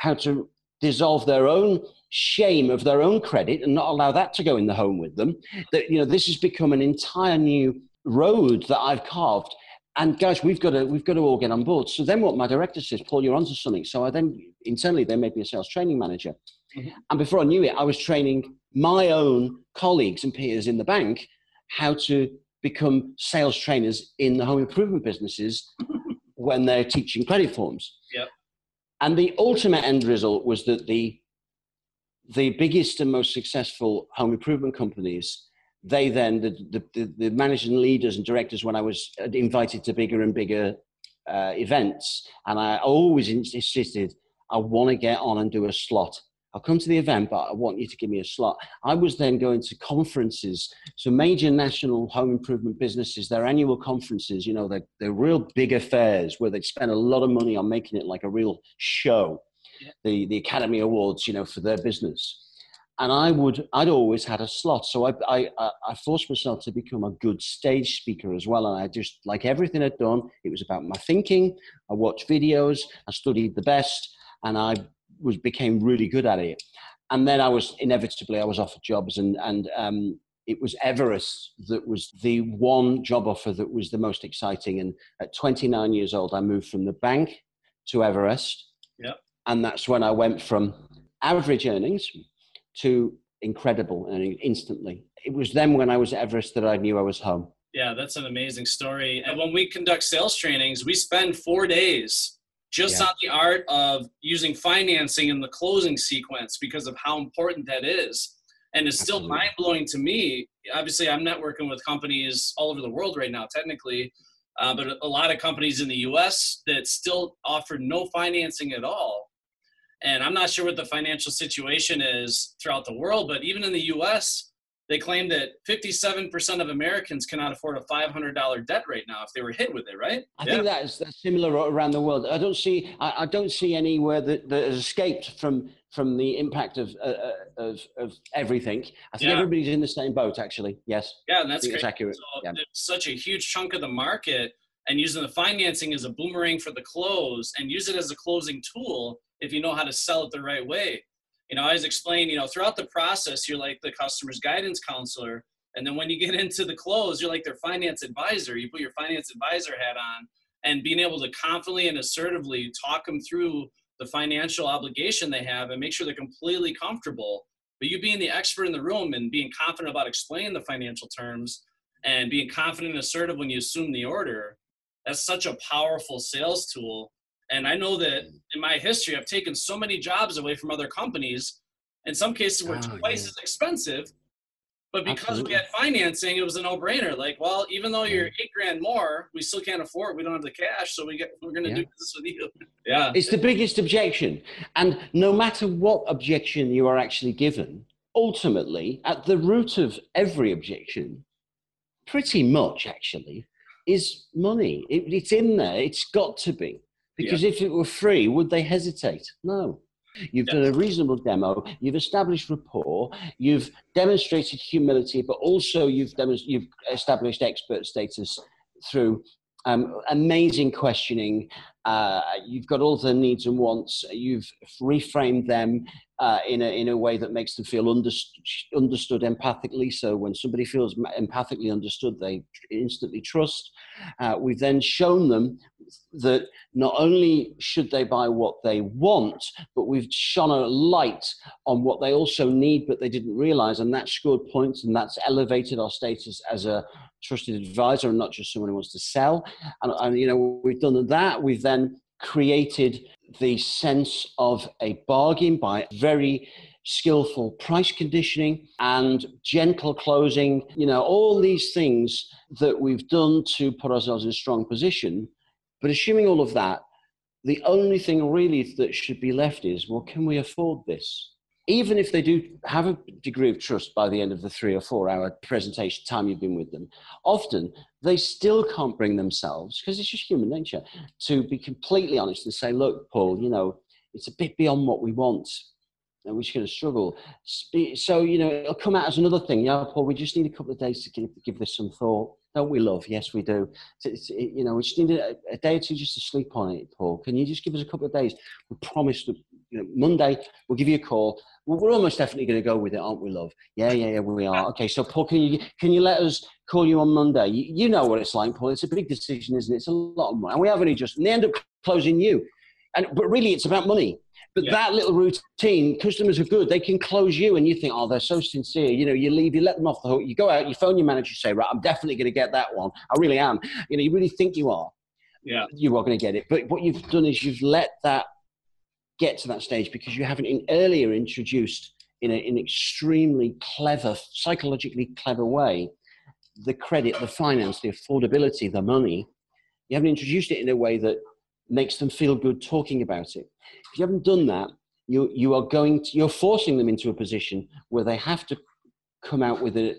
how to dissolve their own shame of their own credit and not allow that to go in the home with them. That, you know, this has become an entire new road that I've carved and guys, we've got to we've got to all get on board. So then, what my director says, Paul, you're onto something. So I then internally they made me a sales training manager, mm-hmm. and before I knew it, I was training my own colleagues and peers in the bank how to become sales trainers in the home improvement businesses when they're teaching credit forms. Yep. And the ultimate end result was that the the biggest and most successful home improvement companies they then, the, the, the managers and leaders and directors, when I was invited to bigger and bigger uh, events, and I always insisted, I want to get on and do a slot. I'll come to the event, but I want you to give me a slot. I was then going to conferences, so major national home improvement businesses, their annual conferences, you know, they're, they're real big affairs where they spend a lot of money on making it like a real show. Yeah. The, the Academy Awards, you know, for their business and I would I'd always had a slot, so I, I I forced myself to become a good stage speaker as well. And I just like everything I'd done, it was about my thinking. I watched videos, I studied the best, and I was became really good at it. And then I was inevitably I was offered jobs, and and um, it was Everest that was the one job offer that was the most exciting. And at 29 years old, I moved from the bank to Everest. Yeah. And that's when I went from average earnings, to incredible and instantly. It was then when I was at Everest that I knew I was home. Yeah, that's an amazing story. And when we conduct sales trainings, we spend four days just yeah. on the art of using financing in the closing sequence because of how important that is. And it's still mind blowing to me. Obviously, I'm networking with companies all over the world right now, technically, uh, but a lot of companies in the US that still offer no financing at all and I'm not sure what the financial situation is throughout the world, but even in the US, they claim that 57% of Americans cannot afford a $500 debt right now if they were hit with it, right? I yeah. think that is that's similar around the world. I don't see I, I don't see anywhere that, that has escaped from from the impact of uh, uh of, of everything. I think yeah. everybody's in the same boat, actually. Yes. Yeah, and that's accurate. So yeah. such a huge chunk of the market, and using the financing as a boomerang for the close, and use it as a closing tool if you know how to sell it the right way. You know, I always explain, you know, throughout the process, you're like the customer's guidance counselor. And then when you get into the close, you're like their finance advisor. You put your finance advisor hat on and being able to confidently and assertively talk them through the financial obligation they have and make sure they're completely comfortable. But you being the expert in the room and being confident about explaining the financial terms and being confident and assertive when you assume the order, that's such a powerful sales tool. And I know that in my history, I've taken so many jobs away from other companies. In some cases, were oh, ah, twice yeah. as expensive, but because Absolutely. we had financing, it was a no-brainer. Like, well, even though you're eight grand more, we still can't afford. It. We don't have the cash, so we get we're going to yeah. do this with you. yeah, it's the biggest objection, and no matter what objection you are actually given, ultimately, at the root of every objection, pretty much actually, is money. It, it's in there. It's got to be because yeah. if it were free, would they hesitate? No. You've done a reasonable demo. You've established rapport. You've demonstrated humility, but also you've, demonst- you've established expert status through um, amazing questioning. Uh, you've got all the needs and wants. You've reframed them uh, in, a, in a way that makes them feel understood, understood empathically. So when somebody feels empathically understood, they instantly trust. Uh, we've then shown them that not only should they buy what they want, but we've shone a light on what they also need, but they didn't realize. And that scored points and that's elevated our status as a trusted advisor and not just someone who wants to sell. And, and you know, we've done that. We've then created the sense of a bargain by very skillful price conditioning and gentle closing you know all these things that we've done to put ourselves in a strong position but assuming all of that the only thing really that should be left is well can we afford this even if they do have a degree of trust by the end of the three or four hour presentation time you've been with them, often they still can't bring themselves, because it's just human nature, to be completely honest and say, look, Paul, you know, it's a bit beyond what we want. And we're just going to struggle. So, you know, it'll come out as another thing. Yeah, Paul, we just need a couple of days to give, give this some thought. Don't we, love? Yes, we do. It's, it, you know, we just need a, a, day or two just to sleep on it, Paul. Can you just give us a couple of days? We promise that you know, Monday we'll give you a call. Well, we're almost definitely going to go with it, aren't we, love? Yeah, yeah, yeah, we are. Okay, so Paul, can you can you let us call you on Monday? You, you know what it's like, Paul. It's a big decision, isn't it? It's a lot of money, and we have only just. And they end up closing you, and but really, it's about money. But yeah. that little routine, customers are good. They can close you, and you think, oh, they're so sincere. You know, you leave, you let them off the hook. You go out, you phone your manager, you say, right, I'm definitely going to get that one. I really am. You know, you really think you are. Yeah, you are going to get it. But what you've done is you've let that get to that stage because you haven't in earlier introduced in an extremely clever, psychologically clever way, the credit, the finance, the affordability, the money. You haven't introduced it in a way that makes them feel good talking about it. If you haven't done that, you, you are going to, you're forcing them into a position where they have to come out with a,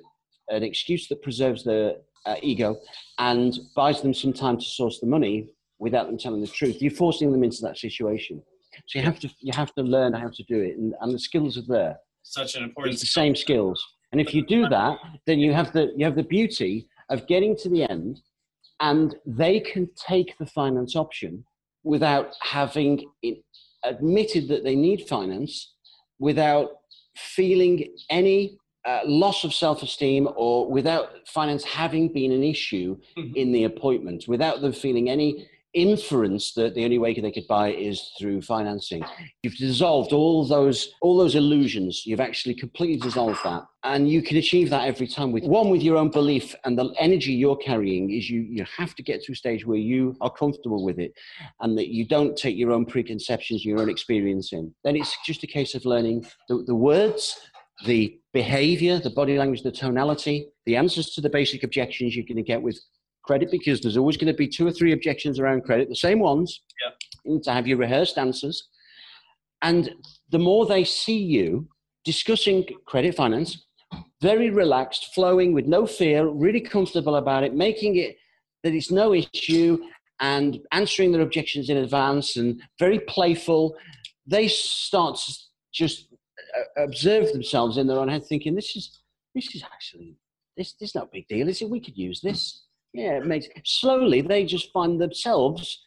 an excuse that preserves their uh, ego and buys them some time to source the money without them telling the truth. You're forcing them into that situation. So you have to you have to learn how to do it, and, and the skills are there. Such an important. It's the same skills, and if you do that, then you have the you have the beauty of getting to the end, and they can take the finance option without having admitted that they need finance, without feeling any uh, loss of self-esteem or without finance having been an issue mm-hmm. in the appointment, without them feeling any inference that the only way they could buy is through financing. You've dissolved all those all those illusions. You've actually completely dissolved that, and you can achieve that every time with one with your own belief and the energy you're carrying. Is you you have to get to a stage where you are comfortable with it, and that you don't take your own preconceptions, your own experience in. Then it's just a case of learning the, the words. The behavior, the body language, the tonality, the answers to the basic objections you're going to get with credit because there's always going to be two or three objections around credit, the same ones. Yeah. You need to have your rehearsed answers. And the more they see you discussing credit finance, very relaxed, flowing with no fear, really comfortable about it, making it that it's no issue and answering their objections in advance and very playful, they start to just uh, observe themselves in their own head thinking, this is, this is actually, this, this is not a big deal, is it? We could use this yeah, it makes slowly they just find themselves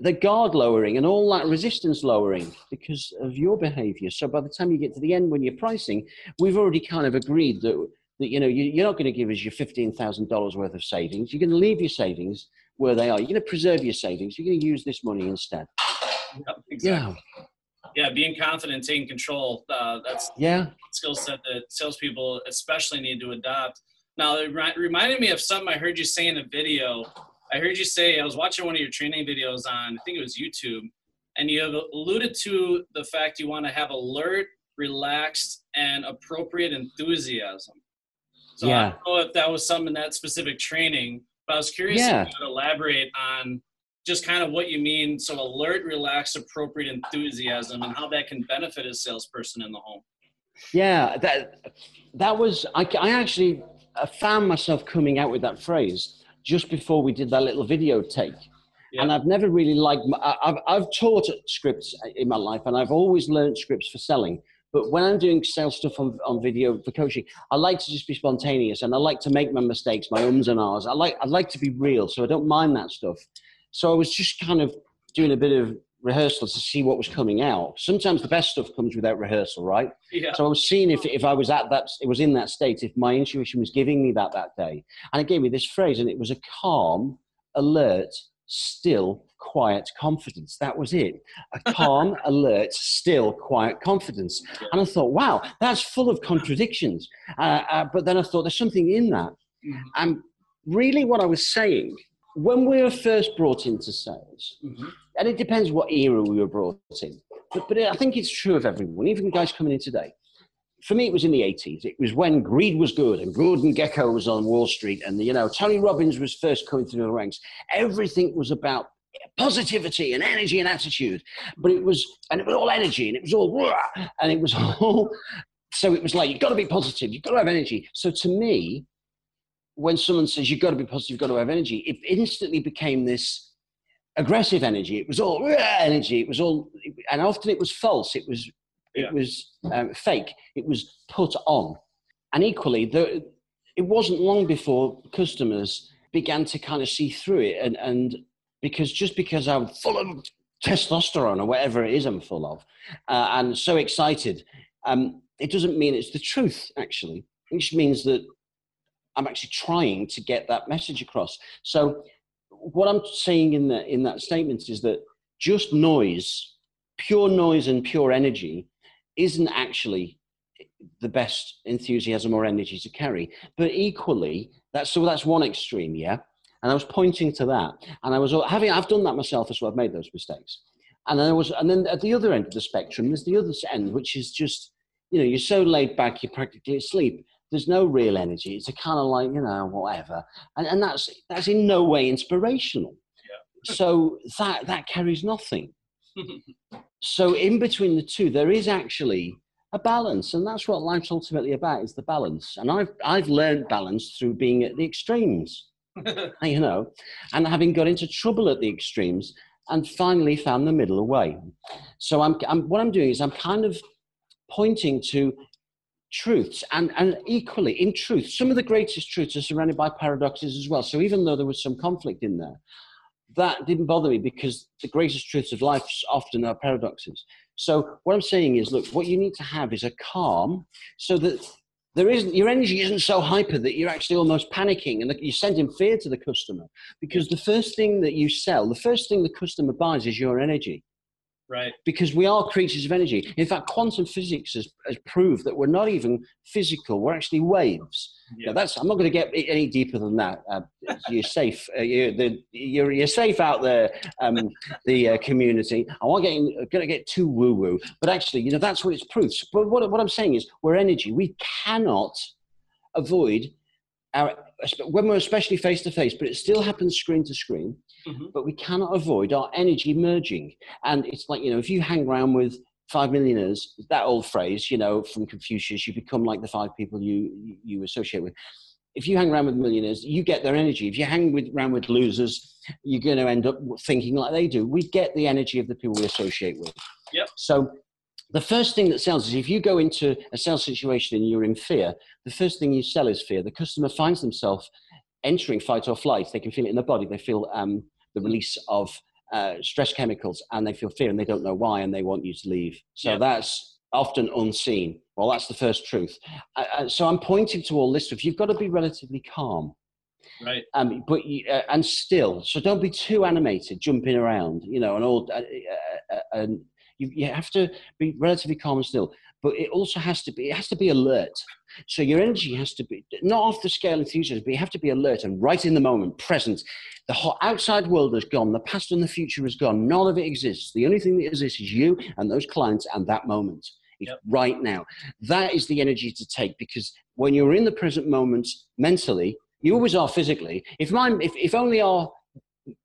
the guard lowering and all that resistance lowering because of your behavior. So by the time you get to the end when you're pricing, we've already kind of agreed that that you know you, are not going to give us your fifteen thousand dollars worth of savings. You're going to leave your savings where they are. You're going to preserve your savings. You're going to use this money instead. Yep, exactly. Yeah. Yeah, being confident, taking control. Uh, that's yeah skill set that salespeople especially need to adopt. Now, it reminded me of something I heard you say in a video. I heard you say I was watching one of your training videos on I think it was YouTube, and you have alluded to the fact you want to have alert, relaxed, and appropriate enthusiasm. So yeah. I don't know if that was some in that specific training, but I was curious yeah. if you could elaborate on just kind of what you mean. So alert, relaxed, appropriate enthusiasm, and how that can benefit a salesperson in the home. Yeah, that that was I, I actually found myself coming out with that phrase just before we did that little video take. Yep. And I've never really liked, I've, I've taught scripts in my life and I've always learned scripts for selling. But when I'm doing sales stuff on, on video for coaching, I like to just be spontaneous and I like to make my mistakes, my ums and ahs. I like, I like to be real, so I don't mind that stuff. So I was just kind of doing a bit of rehearsal to see what was coming out. Sometimes the best stuff comes without rehearsal, right? Yeah. So I was seeing if, if I was at that, it was in that state, if my intuition was giving me that that day. And it gave me this phrase, and it was a calm, alert, still, quiet confidence. That was it. A calm, alert, still, quiet confidence. And I thought, wow, that's full of contradictions. Uh, uh, but then I thought, there's something in that. Mm-hmm. And really, what I was saying when we were first brought into sales, mm-hmm. And it depends what era we were brought in, but, but I think it's true of everyone, even guys coming in today. For me, it was in the 80s. It was when greed was good and Gordon Gekko was on Wall Street and, you know, Tony Robbins was first coming through the ranks. Everything was about positivity and energy and attitude. But it was, and it was all energy and it was all, and it was all, so it was like, you've got to be positive, you've got to have energy. So to me, when someone says you've got to be positive, you've got to have energy, it instantly became this aggressive energy. It was all energy. It was all, and often it was false. It was, it yeah. was um, fake. It was put on. And equally, the, it wasn't long before customers began to kind of see through it. And, and because just because I'm full of testosterone or whatever it is I'm full of, uh, and so excited, um, it doesn't mean it's the truth, actually. It just means that I'm actually trying to get that message across. So what I'm saying in that in that statement is that just noise, pure noise and pure energy, isn't actually the best enthusiasm or energy to carry. But equally, that's so that's one extreme, yeah. And I was pointing to that, and I was having I've done that myself as well. I've made those mistakes, and I was, and then at the other end of the spectrum, there's the other end, which is just you know you're so laid back, you're practically asleep there's no real energy. It's a kind of like, you know, whatever. And, and that's, that's in no way inspirational. Yeah. so that, that carries nothing. so in between the two, there is actually a balance. And that's what life's ultimately about is the balance. And I've, I've learned balance through being at the extremes, you know, and having got into trouble at the extremes and finally found the middle way. So I'm, I'm, what I'm doing is I'm kind of pointing to truths and, and equally in truth some of the greatest truths are surrounded by paradoxes as well. So even though there was some conflict in there that didn't bother me because the greatest truths of life often are paradoxes. So what i'm saying is look what you need to have is a calm so that there isn't your energy isn't so hyper that you're actually almost panicking and you're sending fear to the customer. Because the first thing that you sell the first thing the customer buys is your energy Right. Because we are creatures of energy. In fact, quantum physics has, has proved that we're not even physical, we're actually waves. Yeah. Now that's, I'm not going to get any deeper than that. Uh, you're safe. Uh, you're, the, you're, you're safe out there, um, the uh, community. I won't get going to get too woo woo, but actually, you know, that's what it's proved. But what, what I'm saying is, we're energy. We cannot avoid our, when we're especially face to face, but it still happens screen to screen. Mm-hmm. But we cannot avoid our energy merging. And it's like, you know, if you hang around with five millionaires, that old phrase, you know, from Confucius, you become like the five people you, you associate with. If you hang around with millionaires, you get their energy. If you hang with, around with losers, you're going to end up thinking like they do. We get the energy of the people we associate with. Yep. So the first thing that sells is if you go into a sales situation and you're in fear, the first thing you sell is fear. The customer finds themselves entering fight or flight. They can feel it in their body. They feel um, the release of uh, stress chemicals and they feel fear and they don't know why and they want you to leave. So yeah. that's often unseen. Well, that's the first truth. Uh, uh, so I'm pointing to all this stuff. You've got to be relatively calm. Right. Um, but you, uh, and still, so don't be too animated, jumping around, you know, and all uh, uh, and you, you have to be relatively calm and still but it also has to be it has to be alert. So your energy has to be not off the scale enthusiasm but you have to be alert and right in the moment present. The whole outside world has gone the past and the future is gone none of it exists. The only thing that exists is you and those clients and that moment. Yep. right now. That is the energy to take because when you're in the present moment mentally you always are physically. If my if, if only our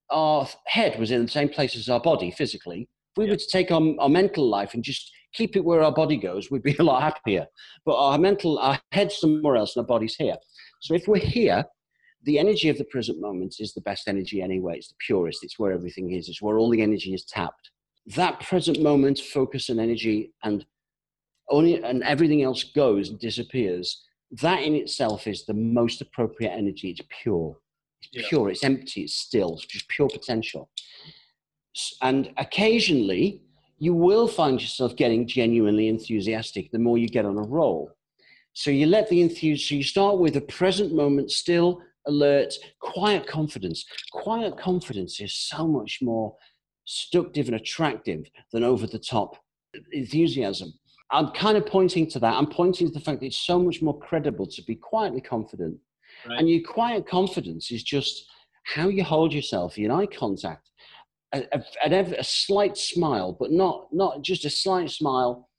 our head was in the same place as our body physically we yep. were to take our, our mental life and just keep it where our body goes, we'd be a lot happier. But our mental, our head's somewhere else and our body's here. So if we're here, the energy of the present moment is the best energy anyway. It's the purest. It's where everything is. It's where all the energy is tapped. That present moment, focus and energy, and only and everything else goes and disappears. That in itself is the most appropriate energy. It's pure. It's yeah. pure. It's empty. It's still. It's just pure potential. And occasionally, you will find yourself getting genuinely enthusiastic the more you get on a roll. So you let the enthusiasm, so you start with a present moment, still alert, quiet confidence. Quiet confidence is so much more seductive and attractive than over the top enthusiasm. I'm kind of pointing to that. I'm pointing to the fact that it's so much more credible to be quietly confident. Right. And your quiet confidence is just how you hold yourself in eye contact, a, a, a, slight smile, but not not just a slight smile.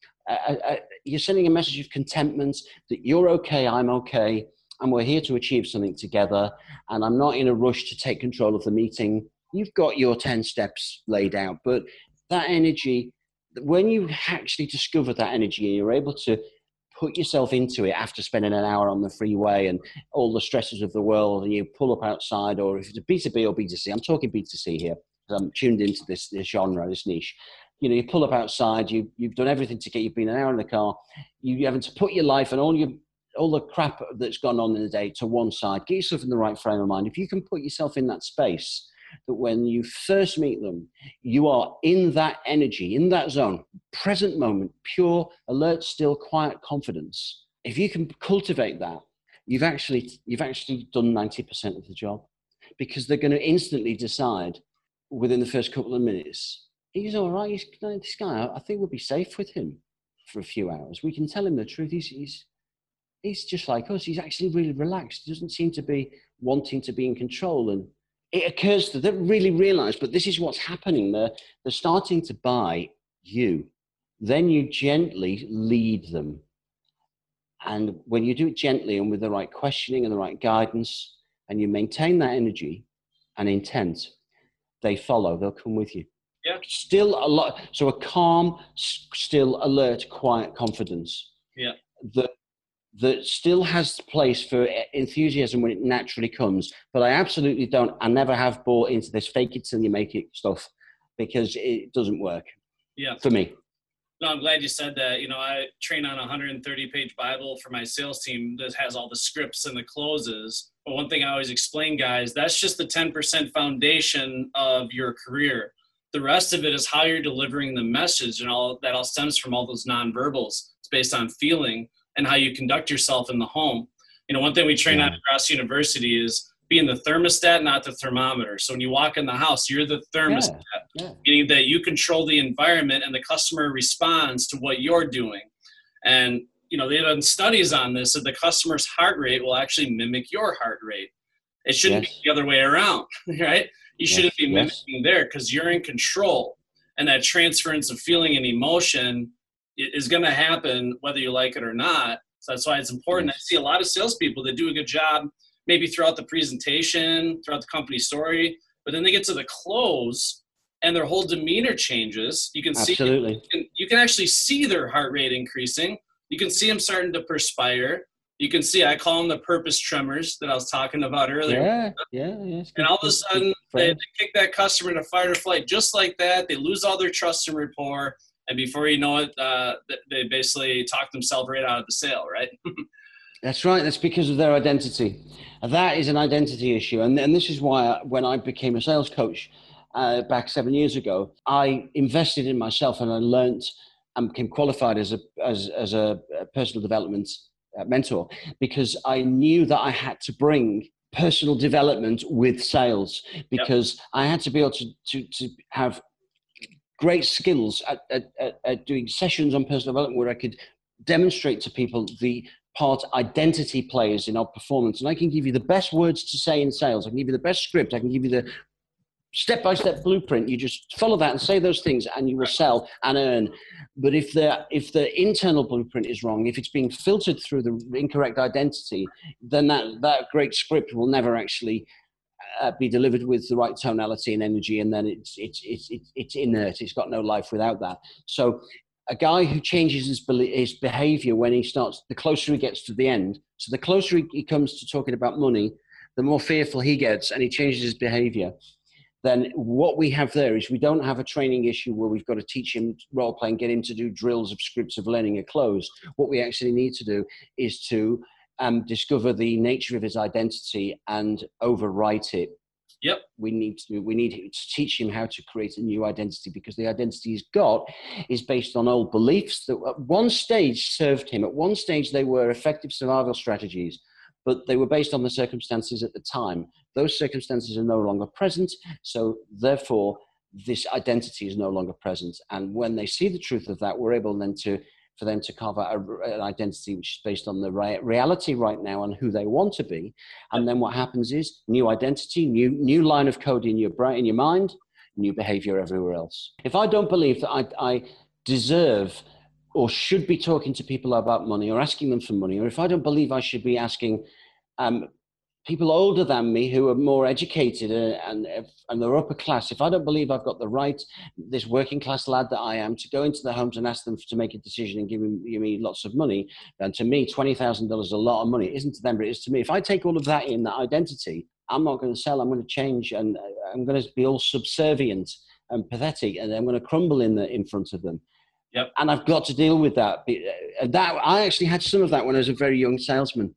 you're sending a message of contentment that you're okay, I'm okay, and we're here to achieve something together. And I'm not in a rush to take control of the meeting. You've got your ten steps laid out, but that energy, when you actually discover that energy and you're able to put yourself into it after spending an hour on the freeway and all the stresses of the world and you pull up outside or if it's a b2b or b2c i'm talking b2c here I'm tuned into this, this genre, this niche. You know, you pull up outside, you, you've done everything to get, you've been an hour in the car, you, you having to put your life and all your all the crap that's gone on in the day to one side. Get yourself in the right frame of mind. If you can put yourself in that space, that when you first meet them, you are in that energy, in that zone, present moment, pure, alert, still, quiet confidence. If you can cultivate that, you've actually you've actually done 90% of the job because they're going to instantly decide within the first couple of minutes, he's all right. He's this guy. I think we'll be safe with him for a few hours. We can tell him the truth. He's he's he's just like us. He's actually really relaxed. He doesn't seem to be wanting to be in control. And it occurs to them, really realize, but this is what's happening. They're they're starting to buy you. Then you gently lead them. And when you do it gently and with the right questioning and the right guidance, and you maintain that energy and intent, they follow. They'll come with you. Yeah. Still a lot. So a calm, still alert, quiet confidence. Yeah. That that still has place for enthusiasm when it naturally comes. But I absolutely don't. I never have bought into this fake it till you make it stuff because it doesn't work. Yeah. For me. No, I'm glad you said that. You know, I train on a 130 page Bible for my sales team that has all the scripts and the closes. But one thing I always explain, guys, that's just the 10% foundation of your career. The rest of it is how you're delivering the message, and all that all stems from all those nonverbals. It's based on feeling and how you conduct yourself in the home. You know, one thing we train yeah. at Grass University is being the thermostat, not the thermometer. So when you walk in the house, you're the thermostat, yeah, yeah. meaning that you control the environment and the customer responds to what you're doing. And you know, they've done studies on this that the customer's heart rate will actually mimic your heart rate. It shouldn't yes. be the other way around, right? You yes. shouldn't be mimicking yes. there because you're in control. And that transference of feeling and emotion is going to happen whether you like it or not. So that's why it's important. I see a lot of salespeople that do a good job maybe throughout the presentation, throughout the company story, but then they get to the close and their whole demeanor changes. You can Absolutely. see you can, you can actually see their heart rate increasing. You can see them starting to perspire. You can see I call them the purpose tremors that I was talking about earlier. Yeah, yeah, yeah. And all of a sudden they, they kick that customer into fight or flight just like that. They lose all their trust and rapport, and before you know it, uh, they basically talk themselves right out of the sale, right? That's right. That's because of their identity. That is an identity issue. And, and this is why I, when I became a sales coach uh, back seven years ago, I invested in myself and I learned and became qualified as a, as, as a personal development uh, mentor because I knew that I had to bring personal development with sales because yep. I had to be able to, to, to have great skills at, at, at doing sessions on personal development where I could demonstrate to people the part identity plays in our performance. And I can give you the best words to say in sales. I can give you the best script. I can give you the step by step blueprint. You just follow that and say those things, and you will sell and earn. But if the if the internal blueprint is wrong, if it's being filtered through the incorrect identity, then that that great script will never actually uh, be delivered with the right tonality and energy, and then it's it's it's it's inert. It's got no life without that. So a guy who changes his, his behavior when he starts, the closer he gets to the end. So the closer he comes to talking about money, the more fearful he gets, and he changes his behavior then what we have there is we don't have a training issue where we've got to teach him role playing, get him to do drills of scripts of learning a close. What we actually need to do is to um, discover the nature of his identity and overwrite it. Yep. We need to we need to teach him how to create a new identity because the identity he's got is based on old beliefs that at one stage served him. At one stage they were effective survival strategies but they were based on the circumstances at the time. Those circumstances are no longer present, so therefore, this identity is no longer present. And when they see the truth of that, we're able then to for them to out a, an identity which is based on the reality right now and who they want to be. And then what happens is new identity, new new line of code in your brain, in your mind, new behavior everywhere else. If I don't believe that I, I deserve or should be talking to people about money or asking them for money, or if I don't believe I should be asking um, people older than me who are more educated and, and, and they're upper class, if I don't believe I've got the right, this working class lad that I am, to go into their homes and ask them to make a decision and give me, give me lots of money, and to me, $20,000 is a lot of money. It isn't to them, but it is to me. If I take all of that in, that identity, I'm not going to sell, I'm going to change, and uh, I'm going to be all subservient and pathetic, and I'm going to crumble in, the, in front of them. Yep. And I've got to deal with that. Uh, that I actually had some of that when I was a very young salesman.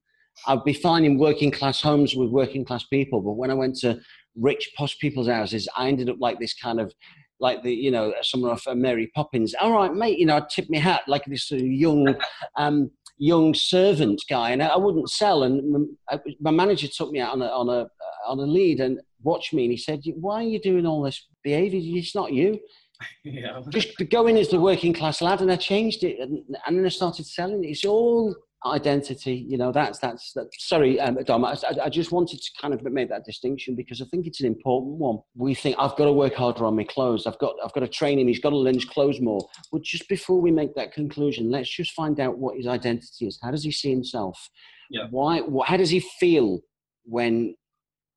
I'd be fine in working class homes with working class people, but when I went to rich posh people's houses, I ended up like this kind of like the you know someone off uh, Mary Poppins. All right, mate, you know I tip my hat like this uh, young um, young servant guy, and I, wouldn't sell. And my, my, manager took me out on a on a on a lead and watched me, and he said, "Why are you doing all this behaviour? It's not you." yeah. Just go in as the working class lad, and I changed it, and, and then I started selling it. It's all identity. You know, that's that's. that's sorry, um, Dom. I, I, just wanted to kind of make that distinction because I think it's an important one. We think I've got to work harder on my clothes. I've got I've got to train him. He's got to learn his clothes more. But just before we make that conclusion, let's just find out what his identity is. How does he see himself? Yeah. Why? How does he feel when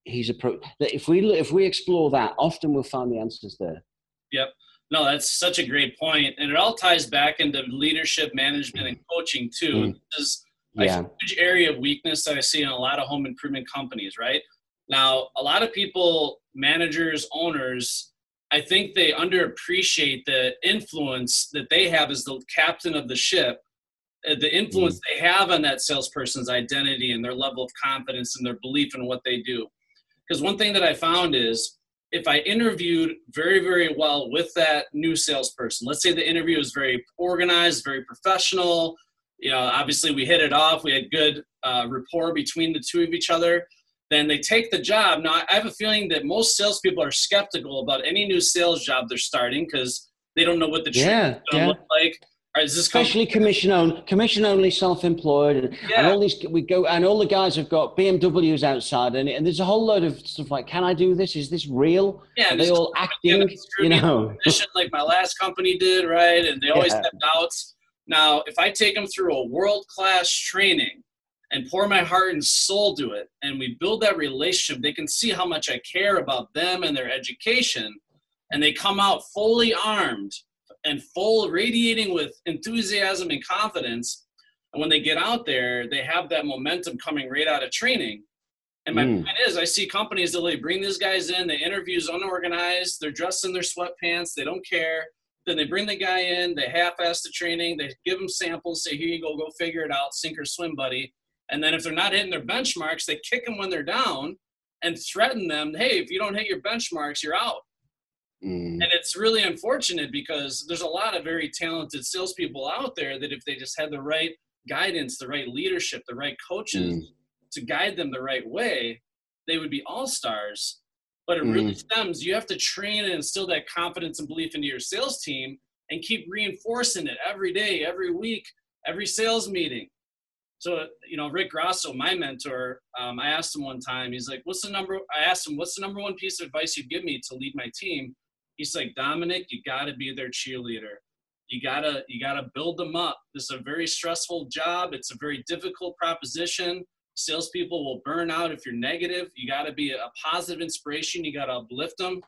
he's approached? If we if we explore that, often we'll find the answers there. Yep. No, that's such a great point, and it all ties back into leadership, management, and coaching too. Mm. This is yeah. a huge area of weakness that I see in a lot of home improvement companies. Right now, a lot of people, managers, owners, I think they underappreciate the influence that they have as the captain of the ship, uh, the influence mm. they have on that salesperson's identity and their level of confidence and their belief in what they do. Because one thing that I found is if I interviewed very, very well with that new salesperson, let's say the interview was very organized, very professional, you know, obviously we hit it off, we had good uh, rapport between the two of each other, then they take the job. Now, I have a feeling that most salespeople are skeptical about any new sales job they're starting because they don't know what the yeah, going to yeah. look like. Right, Especially commission only, commission only, self-employed, and, yeah. and, all these we go, and all the guys have got BMWs outside, and, and there's a whole load of stuff like, can I do this? Is this real? Yeah, Are they all acting, you know, like my last company did, right? And they always yeah. have doubts. Now, if I take them through a world-class training and pour my heart and soul to it, and we build that relationship, they can see how much I care about them and their education, and they come out fully armed and full radiating with enthusiasm and confidence and when they get out there they have that momentum coming right out of training. And my mm. point is i see companies that they bring these guys in the interviews unorganized they're dressed in their sweatpants they don't care. Then they bring the guy in they half-ass the training they give them samples say here you go go figure it out sink or swim buddy. And then if they're not hitting their benchmarks they kick them when they're down and threaten them hey if you don't hit your benchmarks you're out Mm. And it's really unfortunate because there's a lot of very talented salespeople out there that if they just had the right guidance, the right leadership, the right coaches mm. to guide them the right way, they would be all stars. but it really stems. You have to train and instill that confidence and belief into your sales team and keep reinforcing it every day, every week, every sales meeting. So, you know, Rick Grasso, my mentor, um, I asked him one time, he's like, what's the number? I asked him, what's the number one piece of advice you'd give me to lead my team? He's like, Dominic, you got to be their cheerleader. You gotta, you gotta build them up. This is a very stressful job. It's a very difficult proposition. Salespeople will burn out if you're negative. You got to be a positive inspiration. You got to uplift them.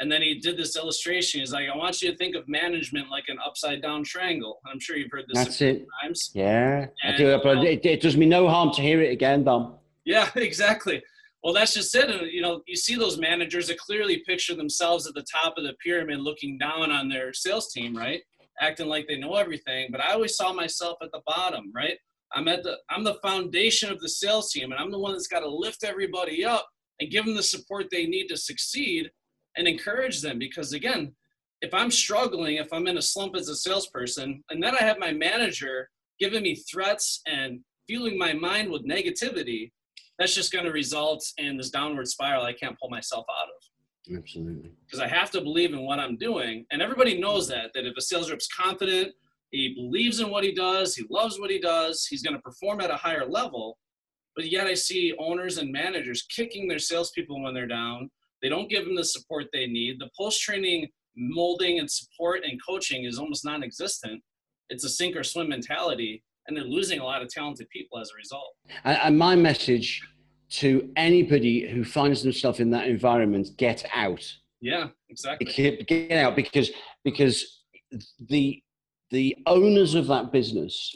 And then he did this illustration. He's like, I want you to think of management like an upside down triangle. I'm sure you've heard this That's it. times. Yeah, and, I do it, but it, it, does me no harm to hear it again, Dom. Yeah, exactly. Well, that's just it. And, you know, you see those managers that clearly picture themselves at the top of the pyramid looking down on their sales team, right? Acting like they know everything. But I always saw myself at the bottom, right? I'm at the I'm the foundation of the sales team, and I'm the one that's got to lift everybody up and give them the support they need to succeed and encourage them. Because again, if I'm struggling, if I'm in a slump as a salesperson, and then I have my manager giving me threats and fueling my mind with negativity, that's just going to result in this downward spiral I can't pull myself out of. Absolutely. Because I have to believe in what I'm doing. And everybody knows that, that if a sales rep's confident, he believes in what he does. He loves what he does. He's going to perform at a higher level. But yet, I see owners and managers kicking their salespeople when they're down. They don't give them the support they need. The post training molding and support and coaching is almost non existent. It's a sink or swim mentality, and they're losing a lot of talented people as a result. And my message to anybody who finds themselves in that environment get out. Yeah, exactly. Get out because because the the owners of that business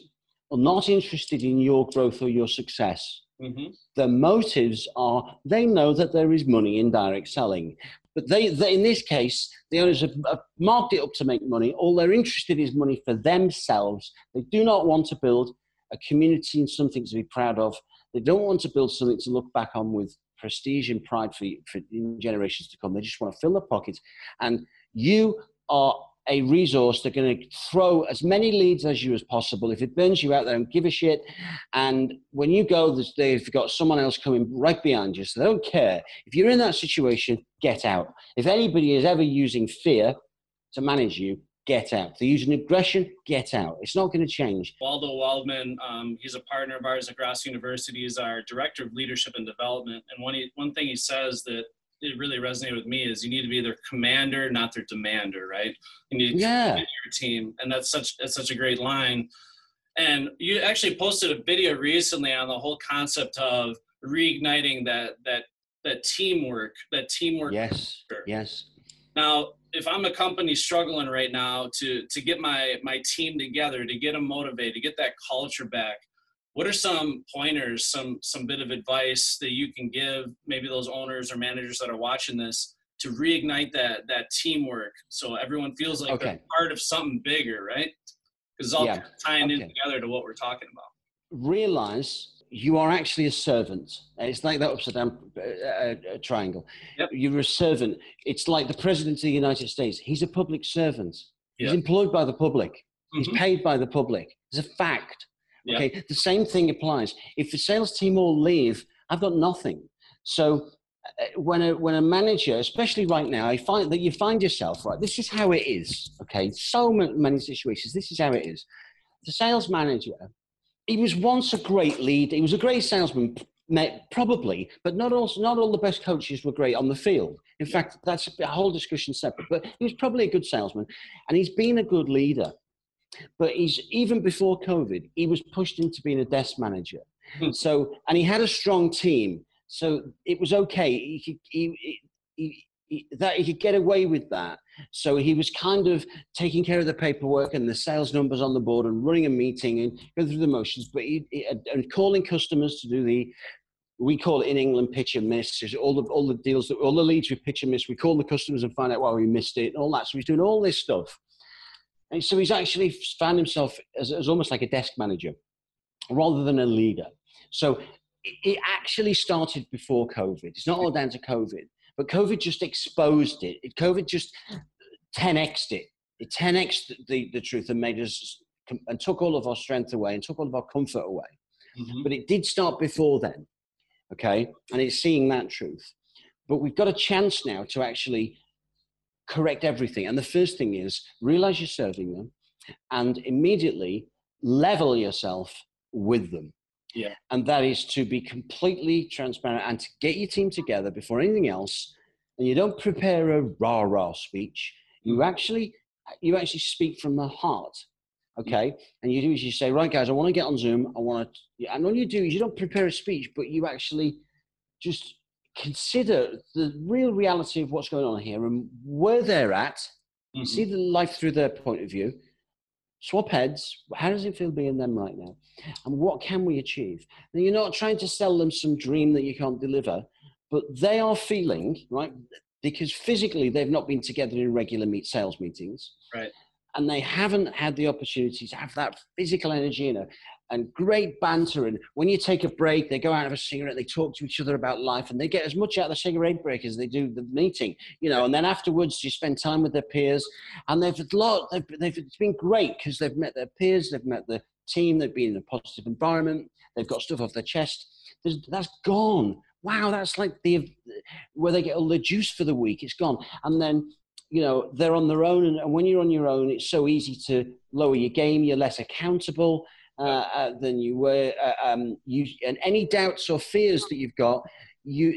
are not interested in your growth or your success. Mm-hmm. Motives are they know that there is money in direct selling. But they, they in this case, the owners have, have marked it up to make money. All they're interested is money for themselves. They do not want to build a community and something to be proud of. They don't want to build something to look back on with prestige and pride for, for generations to come. They just want to fill their pockets. And you are a resource they're going to throw as many leads as you as possible if it burns you out there and give a shit and when you go they've got someone else coming right behind you so they don't care if you're in that situation get out if anybody is ever using fear to manage you get out. If they're using aggression, get out. It's not going to change. Waldo Waldman, um, he's a partner of ours at Grassi University. He's our director of leadership and development. And one, he, one thing he says that it really resonated with me is you need to be their commander, not their demander, right? You need to yeah. your team, and that's such that's such a great line. And you actually posted a video recently on the whole concept of reigniting that that that teamwork, that teamwork. Yes. Culture. Yes. Now, if I'm a company struggling right now to to get my my team together, to get them motivated, to get that culture back, what are some pointers some some bit of advice that you can give maybe those owners or managers that are watching this to reignite that that teamwork so everyone feels like okay. they're part of something bigger right because it's all yeah. tying okay. in together to what we're talking about realize you are actually a servant it's like that upside down uh, uh, uh, triangle yep. you're a servant it's like the president of the united states he's a public servant yep. he's employed by the public mm-hmm. he's paid by the public it's a fact yeah. Okay, the same thing applies. If the sales team all leave, I've got nothing. So uh, when a when a manager, especially right now, I find that you find yourself right. This is how it is. Okay, so many situations. This is how it is. The sales manager, he was once a great lead. He was a great salesman, probably, but not all not all the best coaches were great on the field. In fact, that's a whole discussion separate. But he was probably a good salesman, and he's been a good leader. But he's even before COVID, he was pushed into being a desk manager. Hmm. So, and he had a strong team, so it was okay. He could, he, he, he, that he could get away with that. So he was kind of taking care of the paperwork and the sales numbers on the board and running a meeting and going through the motions, but he, and calling customers to do the we call it in England pitch and miss. All the all the deals that all the leads we pitch and miss. We call the customers and find out why we missed it and all that. So he's doing all this stuff. And so he's actually found himself as, as almost like a desk manager rather than a leader. So it actually started before COVID. It's not all down to COVID, but COVID just exposed it. it COVID just 10xed it. It 10xed the, the truth and made us and took all of our strength away and took all of our comfort away. Mm-hmm. But it did start before then, okay? And it's seeing that truth. but we've got a chance now to actually correct everything. And the first thing is realize you're serving them and immediately level yourself with them. Yeah. And that is to be completely transparent and to get your team together before anything else. And you don't prepare a rah rah speech. You mm-hmm. actually you actually speak from the heart. Okay. And you do is you say, right guys, I want to get on Zoom. I want to and all you do is you don't prepare a speech, but you actually just consider the real reality of what's going on here and where they're at, mm-hmm. see the life through their point of view, swap heads. How does it feel being them right now? And what can we achieve? Now, you're not trying to sell them some dream that you can't deliver, but they are feeling, right? Because physically they've not been together in regular meet sales meetings. Right. And they haven't had the opportunity to have that physical energy, you know, and great banter. And when you take a break, they go out of a cigarette, they talk to each other about life, and they get as much out of the cigarette break as they do the meeting, you know. And then afterwards, you spend time with their peers, and they've lot. They've, they've it's been great because they've met their peers, they've met the team, they've been in a positive environment, they've got stuff off their chest. There's, that's gone. Wow, that's like the where they get all the juice for the week. It's gone, and then you know they're on their own and, when you're on your own it's so easy to lower your game you're less accountable uh, uh, than you were. Uh, um, you, and any doubts or fears that you've got, you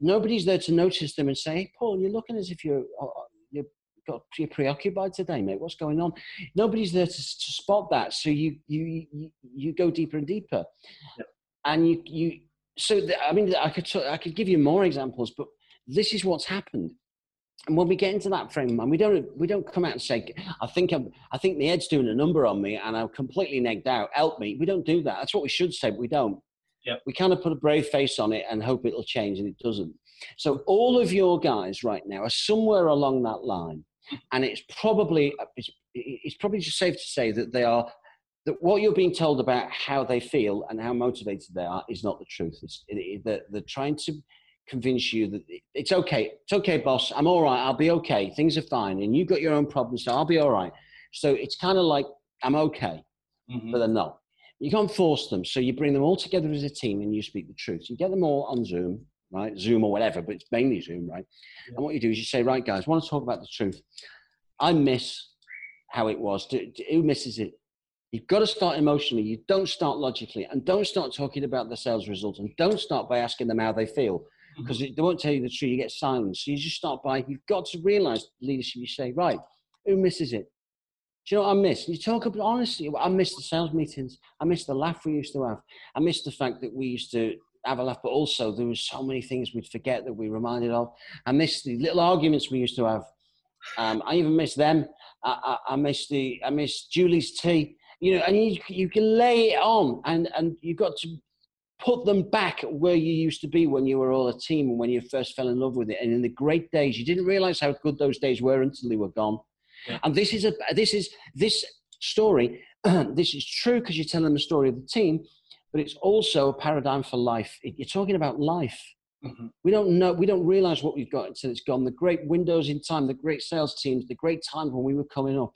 nobody's there to notice them and say, hey, "Paul, you're looking as if you're you're got you're preoccupied today, mate. What's going on?" Nobody's there to, to spot that, so you you you, you go deeper and deeper, and you you. So the, I mean, I could I could give you more examples, but this is what's happened and when we get into that frame of mind, we don't we don't come out and say, "I think I'm, I think the Ed's doing a number on me, and I'm completely negged out. Help me." We don't do that. That's what we should say, but we don't. Yeah. We kind of put a brave face on it and hope it'll change, and it doesn't. So all of your guys right now are somewhere along that line, and it's probably it's, it's probably just safe to say that they are that what you're being told about how they feel and how motivated they are is not the truth. It's, it, it, they're, they're trying to convince you that it's okay. It's okay, boss. I'm all right. I'll be okay. Things are fine. And you've got your own problems, so I'll be all right. So it's kind of like, I'm okay, mm-hmm. but they're not. You can't force them. So you bring them all together as a team and you speak the truth. You get them all on Zoom, right? Zoom or whatever, but it's mainly Zoom, right? Yeah. And what you do is you say, right, guys, I want to talk about the truth. I miss how it was. Who misses it? You've got to start emotionally. You don't start logically. And don't start talking about the sales results. And don't start by asking them how they feel because they won't tell you the truth. You get silence. So you just start by, you've got to realize leadership. You say, right, who misses it? Do you know what I miss? You talk about honestly. I miss the sales meetings. I miss the laugh we used to have. I miss the fact that we used to have a laugh, but also there were so many things we'd forget that we reminded of. I miss the little arguments we used to have. Um, I even miss them. I, I, I, miss the I miss Julie's tea. You know, and you you can lay it on, and and you've got to put them back where you used to be when you were all a team and when you first fell in love with it. And in the great days, you didn't realize how good those days were until they were gone. Yeah. And this is a this is this story. this is true because you're telling the story of the team, but it's also a paradigm for life. You're talking about life. Mm-hmm. We don't know. We don't realize what we've got until it's gone. The great windows in time, the great sales teams, the great times when we were coming up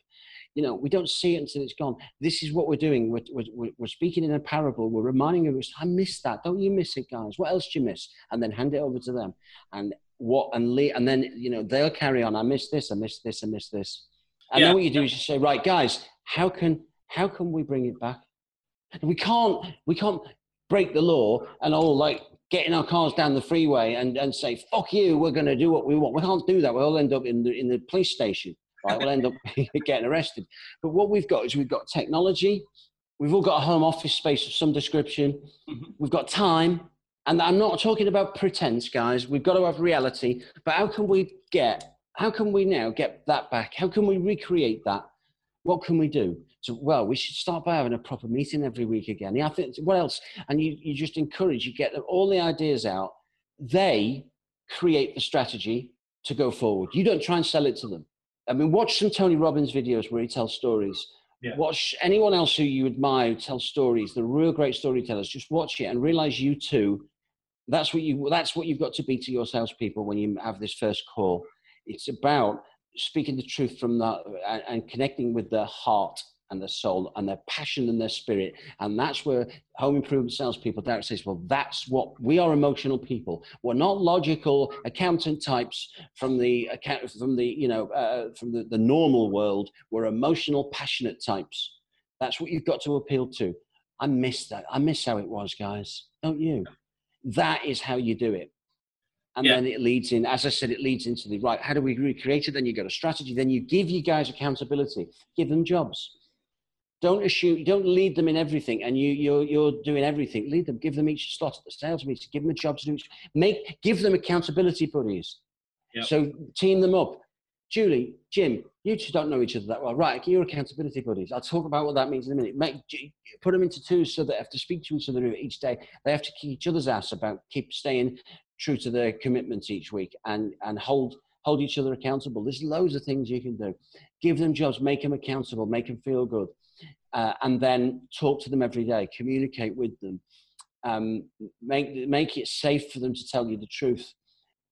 you know, we don't see it until it's gone. This is what we're doing. We're, we're, we're speaking in a parable. We're reminding them, I missed that. Don't you miss it, guys? What else do you miss? And then hand it over to them. And what, and, le- and then, you know, they'll carry on. I miss this, I miss this, I miss this. And yeah. then what you do is you say, right, guys, how can, how can we bring it back? We can't, we can't break the law and all like getting our cars down the freeway and, and say, fuck you, we're going to do what we want. We can't do that. We'll end up in the, in the police station right? We'll end up getting arrested. But what we've got is we've got technology, we've all got a home office space of some description, mm-hmm. we've got time, and I'm not talking about pretense, guys. We've got to have reality. But how can we get? How can we now get that back? How can we recreate that? What can we do? So, well, we should start by having a proper meeting every week again. Yeah, I think. What else? And you, you just encourage. You get all the ideas out. They create the strategy to go forward. You don't try and sell it to them. I mean, watch some Tony Robbins videos where he tells stories. Yeah. Watch anyone else who you admire who tells stories. The real great storytellers. Just watch it and realize you too. That's what you. That's what you've got to be to your salespeople when you have this first call. It's about speaking the truth from that and, and connecting with their heart and their soul and their passion and their spirit. And that's where home improvement salespeople direct says, well, that's what we are emotional people. We're not logical accountant types from the account from the you know uh, from the, the normal world. We're emotional, passionate types. That's what you've got to appeal to. I miss that. I miss how it was, guys. Don't you? That is how you do it. And yeah. then it leads in, as I said, it leads into the right. How do we recreate it? Then you got a strategy. Then you give you guys accountability. Give them jobs. Don't assume. Don't lead them in everything, and you you're you're doing everything. Lead them. Give them each slot at the sales meeting. Give them a job to do. Each, make give them accountability buddies. Yep. So team them up. Julie, Jim, you two don't know each other that well, right? You're accountability buddies. I'll talk about what that means in a minute. Make, put them into twos so that they have to speak to each other each day. They have to keep each other's ass about keep staying true to their commitments each week and, and hold, hold each other accountable. There's loads of things you can do. Give them jobs, make them accountable, make them feel good. Uh, and then talk to them every day, communicate with them, um, make, make it safe for them to tell you the truth.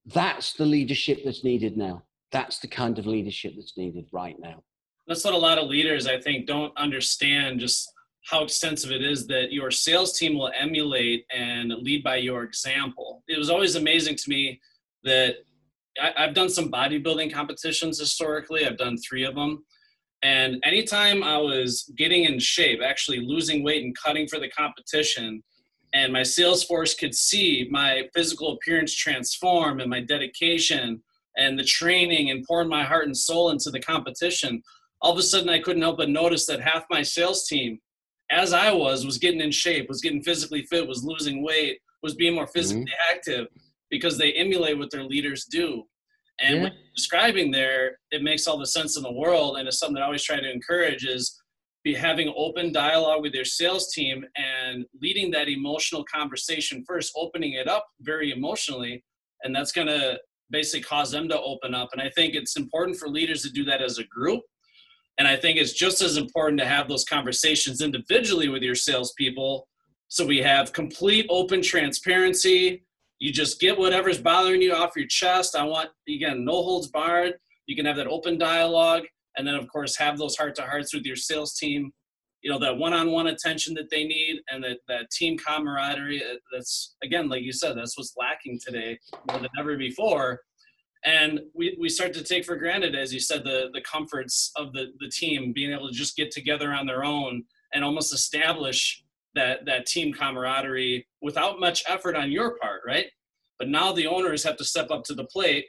That's the leadership that's needed now. That's the kind of leadership that's needed right now. That's what a lot of leaders, I think, don't understand just how extensive it is that your sales team will emulate and lead by your example. It was always amazing to me that I, have done some bodybuilding competitions historically. I've done three of them. And anytime I was getting in shape, actually losing weight and cutting for the competition, and my sales force could see my physical appearance transform and my dedication and the training and pouring my heart and soul into the competition, all of a sudden I couldn't help but notice that half my sales team as I was, was getting in shape, was getting physically fit, was losing weight, was being more physically mm-hmm. active because they emulate what their leaders do. And yeah. what you're describing there, it makes all the sense in the world. And it's something that I always try to encourage is be having open dialogue with your sales team and leading that emotional conversation first, opening it up very emotionally. And that's going to basically cause them to open up. And I think it's important for leaders to do that as a group and I think it's just as important to have those conversations individually with your salespeople. So we have complete open transparency. You just get whatever's bothering you off your chest. I want, again, no holds barred. You can have that open dialogue. And then, of course, have those heart to hearts with your sales team. You know, that one on one attention that they need and that, that team camaraderie. Uh, that's, again, like you said, that's what's lacking today more than ever before and we, we start to take for granted as you said the the comforts of the the team being able to just get together on their own and almost establish that that team camaraderie without much effort on your part right? But now the owners have to step up to the plate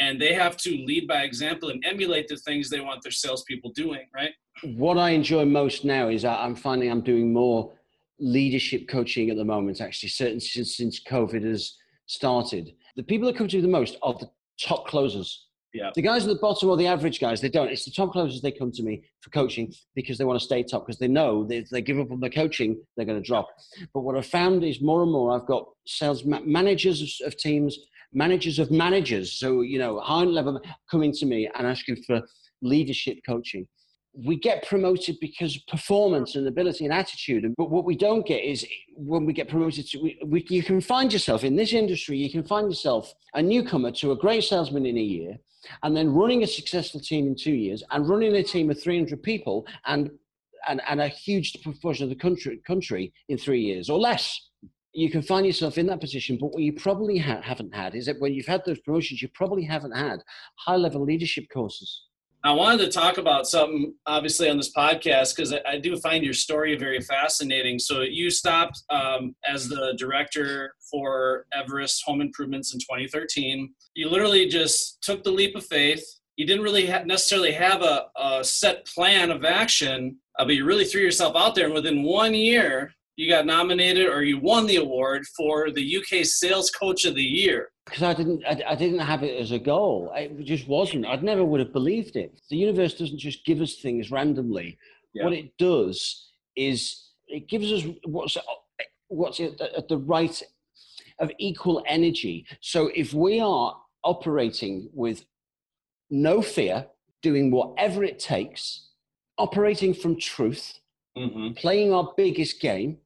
and they have to lead by example and emulate the things they want their salespeople doing right? What i enjoy most now is i'm finding i'm doing more leadership coaching at the moment actually since, since covid has started. The people that come to me the most are the top closers. Yeah. The guys at the bottom or the average guys, they don't. It's the top closers they come to me for coaching because they want to stay top because they know if they give up on the coaching, they're going to drop. But what I've found is more and more I've got sales ma- managers of, teams, managers of managers. So, you know, high level coming to me and asking for leadership coaching we get promoted because performance and ability and attitude. But what we don't get is when we get promoted, to, we, we, you can find yourself in this industry, you can find yourself a newcomer to a great salesman in a year, and then running a successful team in two years, and running a team of 300 people and, and, and a huge proportion of the country, country in three years or less. You can find yourself in that position, but what you probably ha- haven't had is that when you've had those promotions, you probably haven't had high level leadership courses I wanted to talk about something, obviously, on this podcast because I, I, do find your story very fascinating. So, you stopped um, as the director for Everest Home Improvements in 2013. You literally just took the leap of faith. You didn't really ha- necessarily have a, a, set plan of action, uh, but you really threw yourself out there. And within one year, you got nominated or you won the award for the UK Sales Coach of the Year. Because I didn't, I, I, didn't have it as a goal. It just wasn't. I'd never would have believed it. The universe doesn't just give us things randomly. Yeah. What it does is it gives us what's what's at the, at the right of equal energy. So if we are operating with no fear, doing whatever it takes, operating from truth, mm-hmm. playing our biggest game,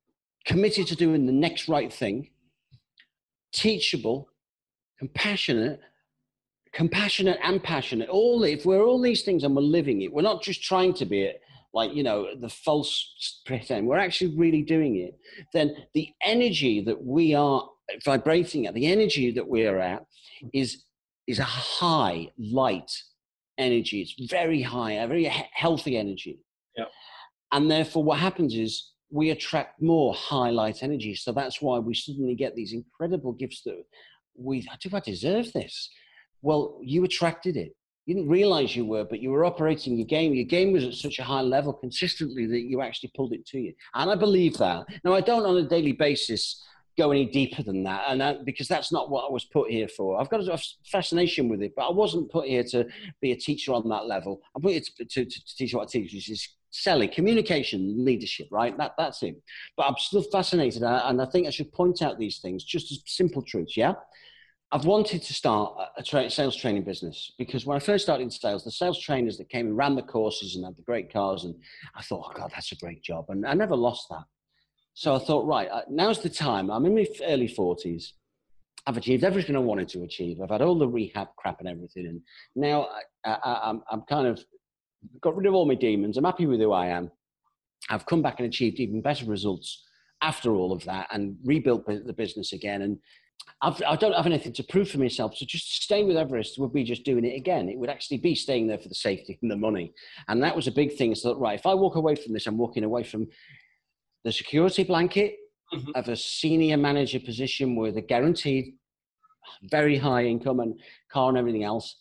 committed to doing the next right thing, teachable, compassionate, compassionate and passionate. All if we're all these things and we're living it, we're not just trying to be it like you know the false pretend we're actually really doing it then the energy that we are vibrating at the energy that we're at is is a high light energy it's very high a very healthy energy yeah. and therefore what happens is we attract more high light energy so that's why we suddenly get these incredible gifts that we do i deserve this well you attracted it you didn't realize you were, but you were operating your game. Your game was at such a high level consistently that you actually pulled it to you. And I believe that. Now, I don't on a daily basis go any deeper than that, and that, because that's not what I was put here for. I've got a fascination with it, but I wasn't put here to be a teacher on that level. I'm put here to, to, to teach what I teach, which is selling, communication, leadership, right? That, that's it. But I'm still fascinated, and I think I should point out these things just as simple truths, yeah? I've wanted to start a tra- sales training business because when I first started in sales, the sales trainers that came and ran the courses and had the great cars, and I thought, oh God, that's a great job. And I never lost that. So I thought, right, uh, now's the time. I'm in my early 40s. I've achieved everything I wanted to achieve. I've had all the rehab crap and everything. And now I, I'm kind of got rid of all my demons. I'm happy with who I am. I've come back and achieved even better results after all of that and rebuilt the business again. And I've, I do not have anything to prove for myself. So just staying with Everest would be just doing it again. It would actually be staying there for the safety and the money. And that was a big thing. So, right, if I walk away from this, I'm walking away from the security blanket mm-hmm. of a senior manager position with a guaranteed very high income and car and everything else,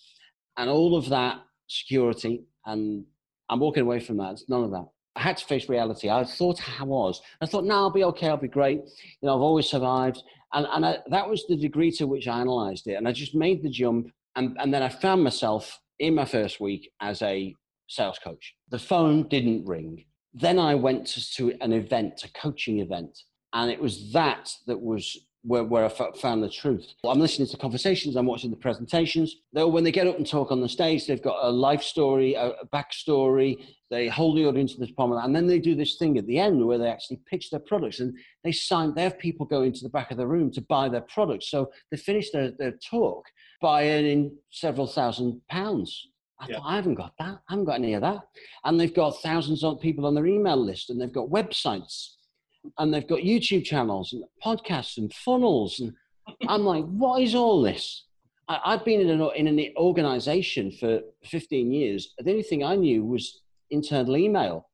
and all of that security. And I'm walking away from that. It's none of that. I had to face reality. I thought I was. I thought, no, I'll be okay. I'll be great. You know, I've always survived. And, and I, that was the degree to which I analyzed it. And I just made the jump. And, and then I found myself in my first week as a sales coach. The phone didn't ring. Then I went to, to an event, a coaching event. And it was that that was where, where I found the truth. I'm listening to conversations, I'm watching the presentations. Though when they get up and talk on the stage, they've got a life story, a, a backstory. They hold the audience to this prominent, and then they do this thing at the end where they actually pitch their products and they sign. They have people go into the back of the room to buy their products. So they finish their, their talk by earning several thousand pounds. I, yeah. thought, I haven't got that. I haven't got any of that. And they've got thousands of people on their email list, and they've got websites and they've got YouTube channels and podcasts and funnels. And I'm like, what is all this? I, have been in an, in an organization for 15 years. The only thing I knew was internal email.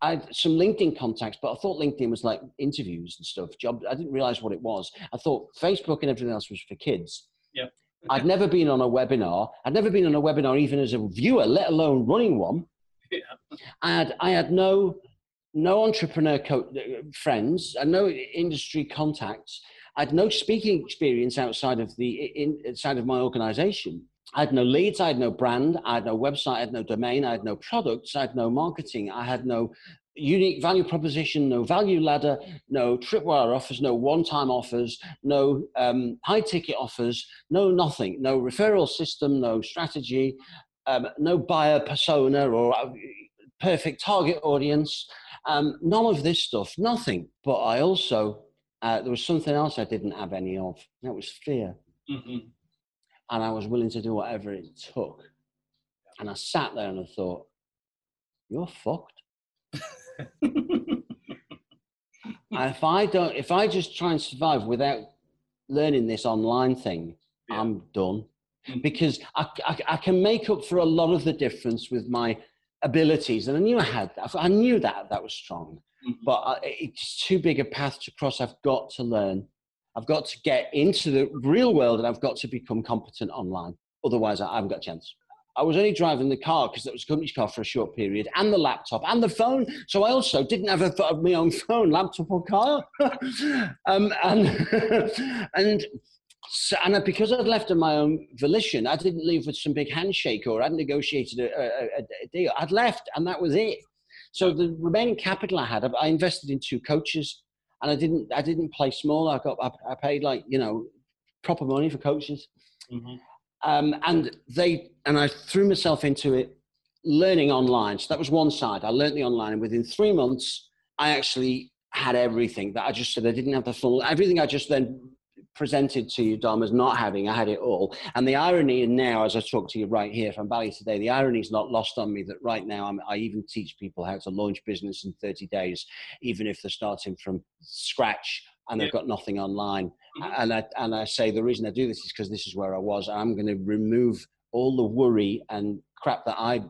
I had some LinkedIn contacts, but I thought LinkedIn was like interviews and stuff. Job. I didn't realize what it was. I thought Facebook and everything else was for kids. Yeah. I'd never been on a webinar. I'd never been on a webinar even as a viewer, let alone running one. Yeah. I had I had no no entrepreneur co- friends, and no industry contacts. I had no speaking experience outside of the in, inside of my organization. I had no leads, I had no brand, I had no website, I had no domain, I had no products, I had no marketing, I had no unique value proposition, no value ladder, no tripwire offers, no one-time offers, no um, high-ticket offers, no nothing, no referral system, no strategy, um, no buyer persona or uh, perfect target audience. Um, none of this stuff, nothing. But I also, uh, there was something else I didn't have any of. That was fear. Mm-hmm. And I was willing to do whatever it took. And I sat there and I thought, you're fucked. if I don't, if I just try and survive without learning this online thing, yeah. I'm done. Mm-hmm. Because I, I, I can make up for a lot of the difference with my abilities, and I knew I had that. I knew that that was strong, mm-hmm. but I, it's too big a path to cross. I've got to learn. I've got to get into the real world, and I've got to become competent online. Otherwise, I haven't got a chance. I was only driving the car because that was a company's car for a short period, and the laptop and the phone. So I also didn't have a, my own phone, laptop, or car. um, and and so, and because I'd left on my own volition, I didn't leave with some big handshake or I'd negotiated a, a, a deal. I'd left, and that was it. So the remaining capital I had, I invested in two coaches, and I didn't. I didn't play small. I got. I, I paid like you know, proper money for coaches, mm-hmm. um, and they and I threw myself into it, learning online. So that was one side. I learned the online, and within three months, I actually had everything that I just said. I didn't have the full everything. I just then presented to you, Dom, as not having. I had it all. And the irony and now, as I talk to you right here from Bali today, the irony is not lost on me that right now I'm, i even teach people how to launch business in 30 days, even if they're starting from scratch and they've yeah. got nothing online. Mm-hmm. And, I, and I say the reason I do this is because this is where I was. I'm going to remove all the worry and crap that I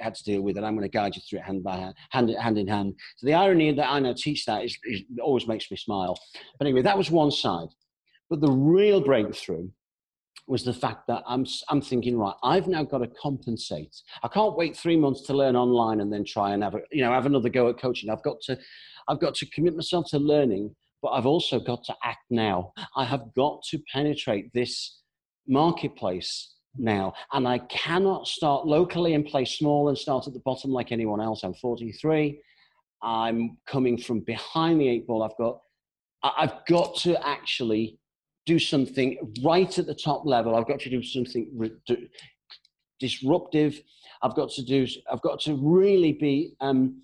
had to deal with, and I'm going to guide you through it hand by hand, hand, hand in hand. So the irony that I now teach that is, is always makes me smile. But anyway, that was one side. But the real breakthrough was the fact that I'm, I'm thinking, right, I've now got to compensate. I can't wait three months to learn online and then try and have, a, you know, have another go at coaching. I've got to, I've got to commit myself to learning, but I've also got to act now. I have got to penetrate this marketplace now. And I cannot start locally and play small and start at the bottom like anyone else. I'm 43. I'm coming from behind the eight ball. I've got, I've got to actually do something right at the top level. I've got to do something disruptive. I've got to do, I've got to really be, um,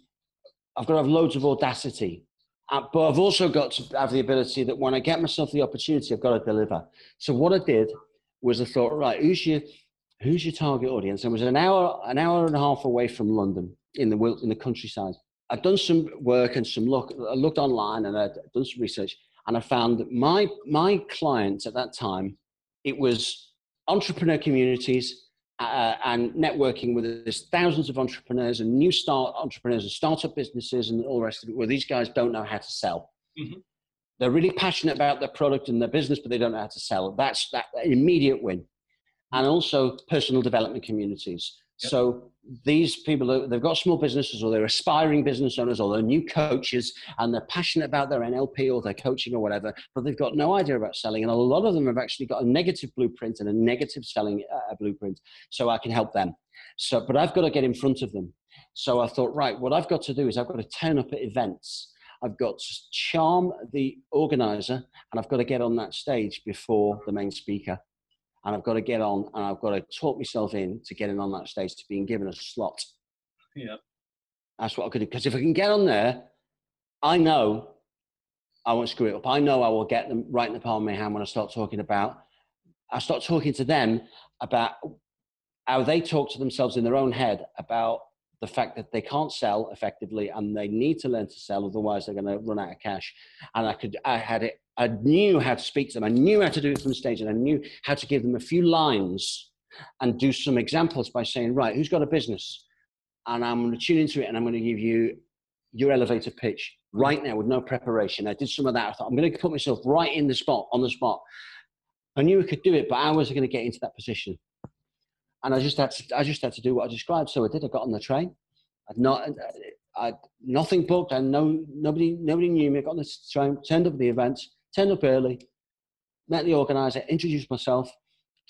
I've got to have loads of audacity. Uh, but I've also got to have the ability that when I get myself the opportunity, I've got to deliver. So what I did was I thought, right, who's your who's your target audience? It was an hour an hour and a half away from London in the in the countryside. I'd done some work and some look. I looked online and I'd done some research, and I found that my my clients at that time, it was entrepreneur communities uh, and networking with there's thousands of entrepreneurs and new start entrepreneurs and startup businesses and all the rest of it where these guys don't know how to sell. Mm-hmm. They're really passionate about their product and their business, but they don't know how to sell. That's that immediate win. And also personal development communities. So these people, they've got small businesses or they're aspiring business owners or they're new coaches and they're passionate about their NLP or their coaching or whatever, but they've got no idea about selling. And a lot of them have actually got a negative blueprint and a negative selling uh, blueprint. So I can help them. So, but I've got to get in front of them. So I thought, right, what I've got to do is I've got to turn up at events I've got to charm the organizer and I've got to get on that stage before the main speaker. And I've got to get on and I've got to talk myself in to getting on that stage to being given a slot. Yeah. That's what I could do. Because if I can get on there, I know I won't screw it up. I know I will get them right in the palm of my hand when I start talking about, I start talking to them about how they talk to themselves in their own head about the fact that they can't sell effectively and they need to learn to sell, otherwise they're going to run out of cash. And I could, I had it, I knew how to speak to them. I knew how to do it from stage, and I knew how to give them a few lines and do some examples by saying, right, who's got a business? And I'm going to tune into it, and I'm going to give you your elevator pitch right now with no preparation. I did some of that. I thought I'm going to put myself right in the spot, on the spot. I knew I could do it, but how was I going to get into that position? And I just had to, I just had to do what I described. So I did. I got on the train. I'd not, I'd nothing booked, and no nobody nobody knew me. I got on the train, turned up at the event, turned up early, met the organizer, introduced myself,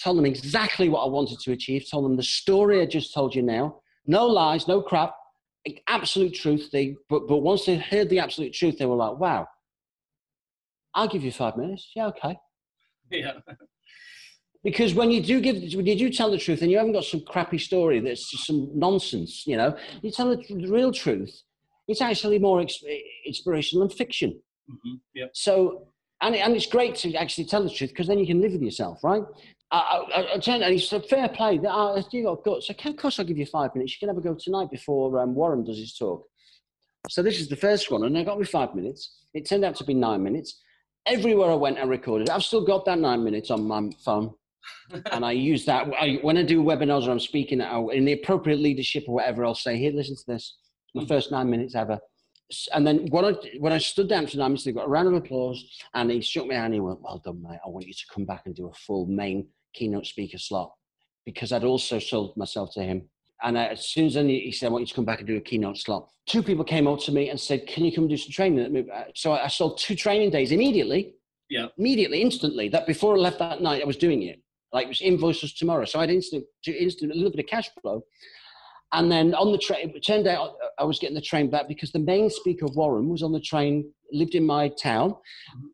told them exactly what I wanted to achieve, told them the story I just told you now. No lies, no crap, absolute truth. They but but once they heard the absolute truth, they were like, "Wow, I'll give you five minutes." Yeah, okay. Yeah. Because when you do give, when you do tell the truth, and you haven't got some crappy story that's just some nonsense, you know, you tell the, the real truth. It's actually more inspirational than fiction. Mm-hmm. Yep. So, and, and it's great to actually tell the truth because then you can live with yourself, right? I, I, I turned and he said, "Fair play. Uh, you got guts. So, of course, I'll give you five minutes. You can have a go tonight before um, Warren does his talk." So this is the first one, and I got me five minutes. It turned out to be nine minutes. Everywhere I went, I recorded. I've still got that nine minutes on my phone and I use that I, when I do webinars or I'm speaking in the appropriate leadership or whatever. I'll say, "Here, listen to this. My mm. first nine minutes ever." And then when I when I stood down for nine minutes, they got a round of applause, and he shook me hand. And he went, "Well done, mate. I want you to come back and do a full main keynote speaker slot," because I'd also sold myself to him. And as soon as he said, I want you to come back and do a keynote slot, two people came up to me and said, Can you come do some training? Uh, so I sold two training days immediately. Yeah. Immediately, instantly. That before I left that night, I was doing it. Like it was invoices tomorrow. So I had instant, do instant a little bit of cash flow. And then on the train, it turned out I was getting the train back because the main speaker, Warren, was on the train, lived in my town.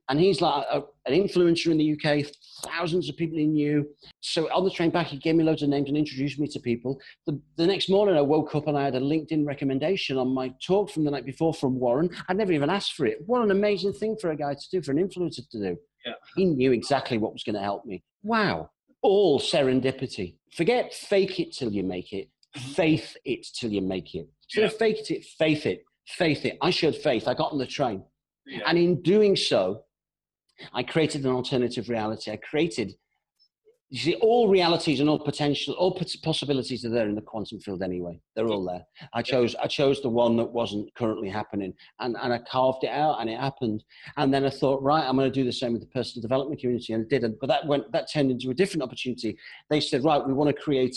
And he's like a, an influencer in the UK, thousands of people he knew. So on the train back, he gave me loads of names and introduced me to people. The, the next morning, I woke up and I had a LinkedIn recommendation on my talk from the night before from Warren. I'd never even asked for it. What an amazing thing for a guy to do, for an influencer to do. Yeah. He knew exactly what was going to help me. Wow. All serendipity. Forget fake it till you make it. Mhm. Faith it till you make it. Instead of fake it, faith it. Faith it. I showed faith. I got on the train. Yeah. And in doing so, I created an alternative reality. I created, you see, all realities and all potential, all possibilities are there in the quantum field anyway. They're all there. I chose, I chose the one that wasn't currently happening, and, and I carved it out, and it happened. And then I thought, right, I'm going to do the same with the personal development community, and I didn't. But that went, that turned into a different opportunity. They said, right, we want to create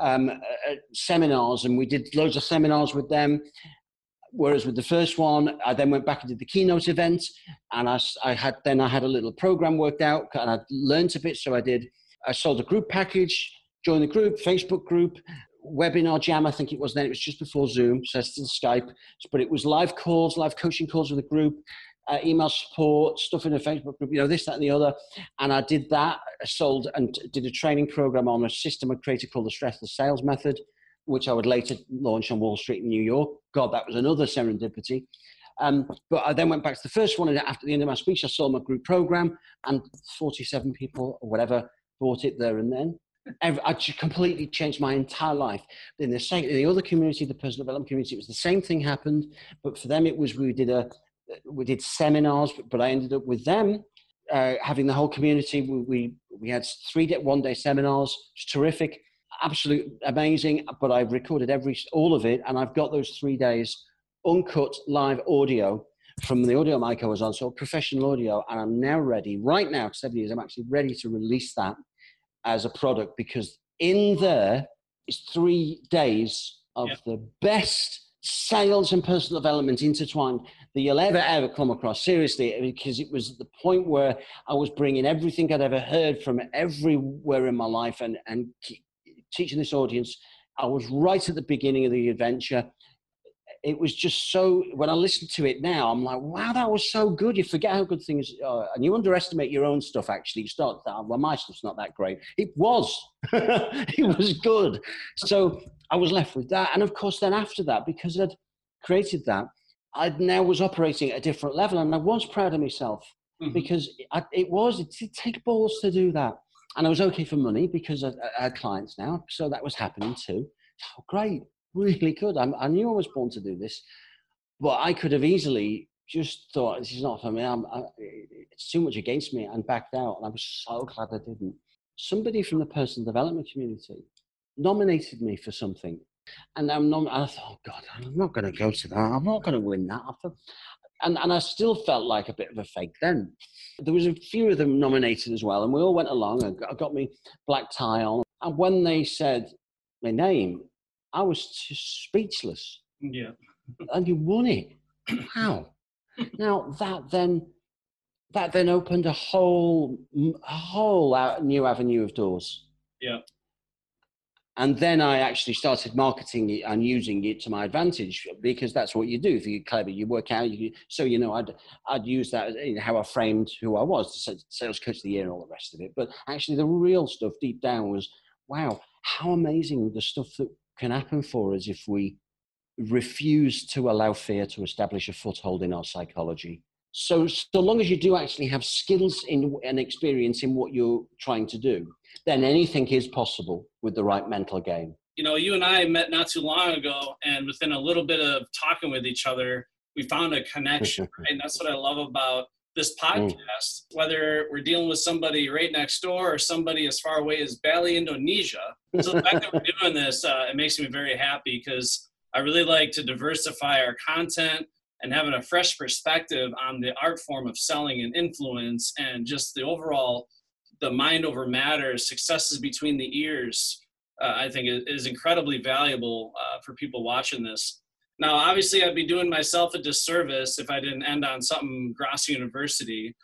um, uh, uh, seminars, and we did loads of seminars with them. Whereas with the first one, I then went back and did the keynote event, and I, I had then I had a little program worked out, and I learned a bit. So I did. I sold a group package, joined the group, Facebook group, WebinarJam. I think it was then. It was just before Zoom, so it's still Skype, but it was live calls, live coaching calls with the group, uh, email support, stuff in a Facebook group, you know, this, that, and the other. And I did that. I sold and did a training program on a system I created called the Stressless Sales Method, which I would later launch on Wall Street in New York. God, that was another serendipity. Um, but I then went back to the first one, and after the end of my speech, I sold my group program, and 47 people or whatever bought it there and then. I completely changed my entire life. In the, same, in the other community, the personal development community, it was the same thing happened, but for them, it was we did a we did seminars, but I ended up with them uh, having the whole community. We, we, we had three day, one day seminars, it's terrific, absolute amazing. But I've recorded every all of it, and I've got those three days uncut live audio from the audio mic I was on, so professional audio, and I'm now ready. Right now, seven years, I'm actually ready to release that as a product because in there is three days of Yeah. the best sales and personal development intertwined that you'll ever ever come across. Seriously because it was the point where i was bringing everything i'd ever heard from everywhere in my life and and teaching this audience. I was right at the beginning of the adventure it was just so when i listen to it now i'm like wow that was so good. You forget how good things are and you underestimate your own stuff actually. You start that well my stuff's not that great. It was. It was good. So i was left with that and of course then after that because i'd created that i now was operating at a different level and i was proud of myself Mhm. because I, it was it did take balls to do that. And i was okay for money because I, I had clients now so that was happening too. Oh, great really could. I'm, i knew i was born to do this but i could have easily just thought this is not for me I'm, I, it's too much against me and backed out and i was so glad i didn't somebody from the personal development community nominated me for something and i'm i thought oh god i'm not going to go to that i'm not going to win that and, and I still felt like a bit of a fake then. There was a few of them nominated as well, and we all went along. I got, got me black tie on, and when they said my name, I was just speechless. Yeah. And you won it. Wow. now that then, that then opened a whole, a whole out- new avenue of doors. Yeah. And then I actually started marketing it and using it to my advantage because that's what you do. If you're clever, you work out. You, so you know, I'd I'd use that know, how I framed who I was, the sales coach of the year, and all the rest of it. But actually, the real stuff deep down was, wow, how amazing the stuff that can happen for us if we refuse to allow fear to establish a foothold in our psychology. So, so long as you do actually have skills in and experience in what you're trying to do, then anything is possible with the right mental game. you know, you and I met not too long ago, and within a little bit of talking with each other, we found a connection. right? And that's what I love about this podcast. Whether we're dealing with somebody right next door or somebody as far away as Bali, Indonesia. So the fact that we're doing this, uh, it makes me very happy because I really like to diversify our content and having a fresh perspective on the art form of selling and influence and just the overall the mind over matter successes between the ears uh, I think is, is incredibly valuable uh, for people watching this. Now, obviously, I'd be doing myself a disservice if I didn't end on something Grassi University.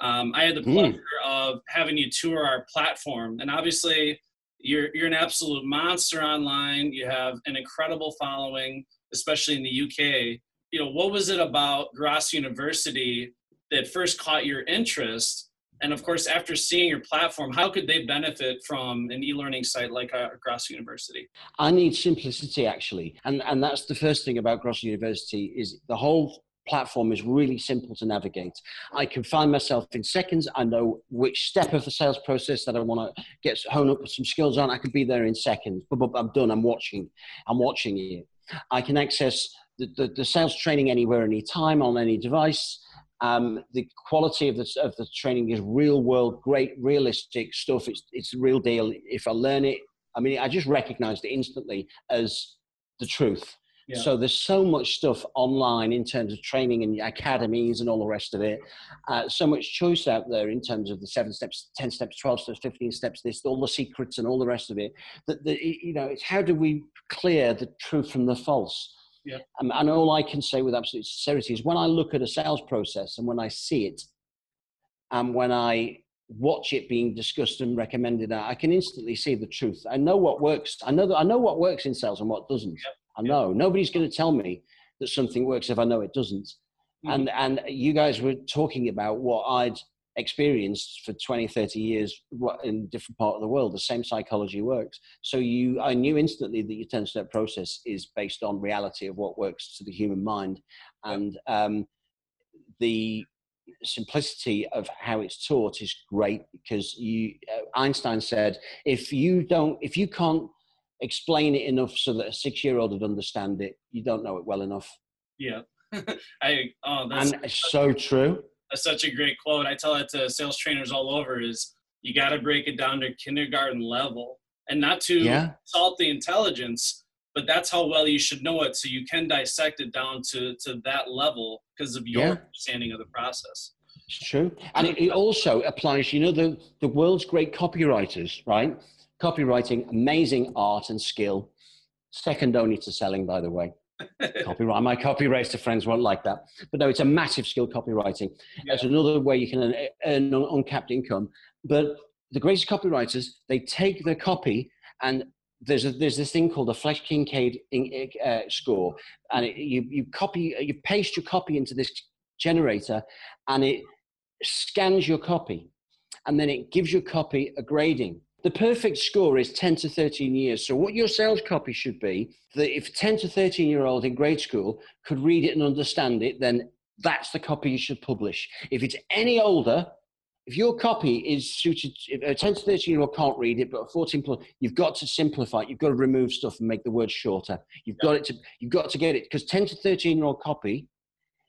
Um, I had the Mm. pleasure of having you tour our platform, and obviously, you're you're an absolute monster online. You have an incredible following, especially in the UK. You know, what was it about Grassi University that first caught your interest? And of course, after seeing your platform, how could they benefit from an e-learning site like uh, Grassi University? I need simplicity actually, and and that's the first thing about Grassi University is the whole platform is really simple to navigate. I can find myself in seconds. I know which step of the sales process that I want to get hone up some skills on. I can be there in seconds. But, I'm done. I'm watching. I'm watching you. I can access the, the, the sales training anywhere, anytime on any device. Um, the quality of the, of the training is real world, great, realistic stuff. It's, it's real deal. If I learn it, I mean, I just recognized it instantly as the truth. Yeah. So there's so much stuff online in terms of training and academies and all the rest of it. Uh, so much choice out there in terms of the seven steps, ten steps, twelve steps, fifteen steps. This, all the secrets and all the rest of it. That the, you know, it's how do we clear the truth from the false? Yeah. Um, and all I can say with absolute sincerity is when I look at a sales process and when I see it, and when I watch it being discussed and recommended, I can instantly see the truth. I know what works. I know that I know what works in sales and what doesn't. I know nobody's going to tell me that something works if I know it doesn't. Mm-hmm. And and you guys were talking about what I'd experienced for 20 30 years in different part of the world the same psychology works. So you i knew instantly that your 10 step process is based on reality of what works to the human mind. And um, the simplicity of how it's taught is great because you uh, einstein said if you don't if you can't explain it enough so that a six year old would understand it you don't know it well enough. Yeah. I oh that's and it's so true that's such a great quote. I tell that to sales trainers all over is you got to break it down to kindergarten level and not to yeah. salt the intelligence, but that's how well you should know it. So you can dissect it down to, to that level because of your yeah. understanding of the process. It's true. And it, it also applies, you know, the, the world's great copywriters, right? Copywriting, amazing art and skill, second only to selling, by the way copyright. My copywriter friends won't like that. But no, it's a massive skill copywriting. Yeah. It's another way you can earn uncapped income. But the greatest copywriters, they take their copy and there's a, there's this thing called the Flesch Kincaid uh, score, and it, you you copy you paste your copy into this generator, and it scans your copy, and then it gives your copy a grading the perfect score is 10 to 13 years. So, what your sales copy should be that if 10 to 13 year old in grade school could read it and understand it, then that's the copy you should publish. If it's any older, if your copy is suited, if a 10 to 13 year old can't read it, but a 14 plus, you've got to simplify it. You've got to remove stuff and make the words shorter. You've got it to, you've got to get it because 10 to 13 year old copy,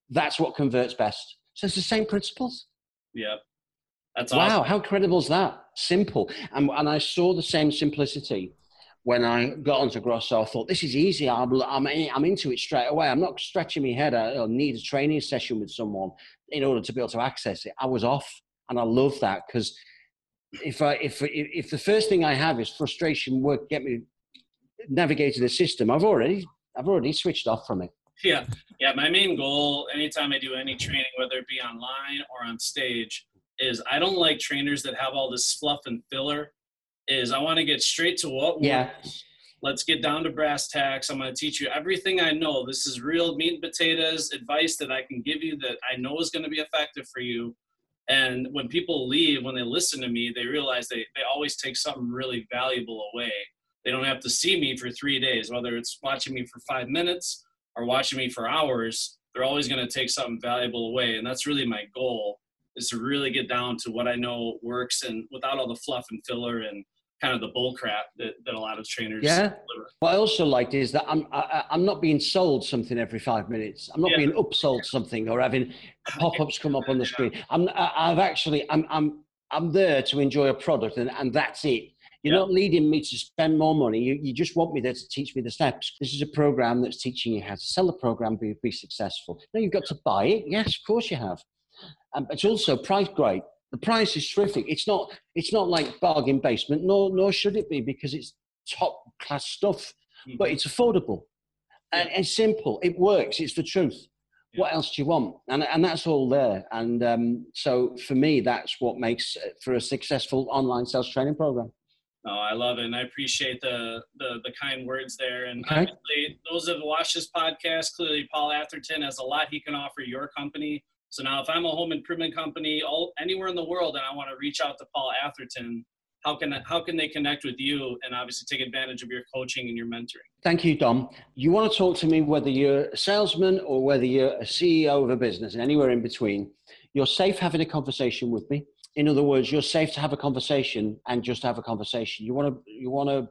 that's what converts best. So it's the same principles. Yeah. That's wow, awesome. how incredible is that? Simple. And, and I saw the same simplicity when I got onto Grassi. I thought, this is easy. I'm, I'm, I'm into it straight away. I'm not stretching my head. I, I need a training session with someone in order to be able to access it. I was off. And I love that because if I if if the first thing I have is frustration work get me navigating the system, I've already I've already switched off from it. Yeah, yeah. My main goal, anytime I do any training, whether it be online or on stage, is I don't like trainers that have all this fluff and filler. Is I want to get straight to what yeah. Works. Let's get down to brass tacks. I'm going to teach you everything I know. This is real meat and potatoes advice that I can give you that I know is going to be effective for you. And when people leave, when they listen to me, they realize they, they always take something really valuable away. They don't have to see me for three days, whether it's watching me for five minutes or watching me for hours. They're always going to take something valuable away. And that's really my goal is to really get down to what I know works and without all the fluff and filler and kind of the bull crap that, that a lot of trainers yeah deliver. what i also liked is that i'm I, am i am not being sold something every five minutes i'm not yeah. being upsold something or having pop-ups come up on the screen i'm i've actually i'm i'm i'm there to enjoy a product and, and that's it you're yeah. not leading me to spend more money. You, you just want me there to teach me the steps. This is a program that's teaching you how to sell a program, be, be successful. Now you've got to buy it. Yes, of course you have. Um, it's also price great. The price is terrific. It's not. It's not like bargain basement. Nor nor should it be because it's top class stuff. Mm-hmm. But it's affordable and it's simple. It works. It's the truth. Yeah. What else do you want? And and that's all there. And um, so for me, that's what makes for a successful online sales training program. Oh, I love it, and I appreciate the the, the kind words there. And okay. those that have watched this podcast, clearly, Paul Atherton has a lot he can offer your company. So now, if I'm a home improvement company all, anywhere in the world and I want to reach out to Paul Atherton, how can how can they connect with you and obviously take advantage of your coaching and your mentoring? Thank you, Dom. You want to talk to me whether you're a salesman or whether you're a CEO of a business and anywhere in between. You're safe having a conversation with me. In other words, you're safe to have a conversation and just have a conversation. You want to you want to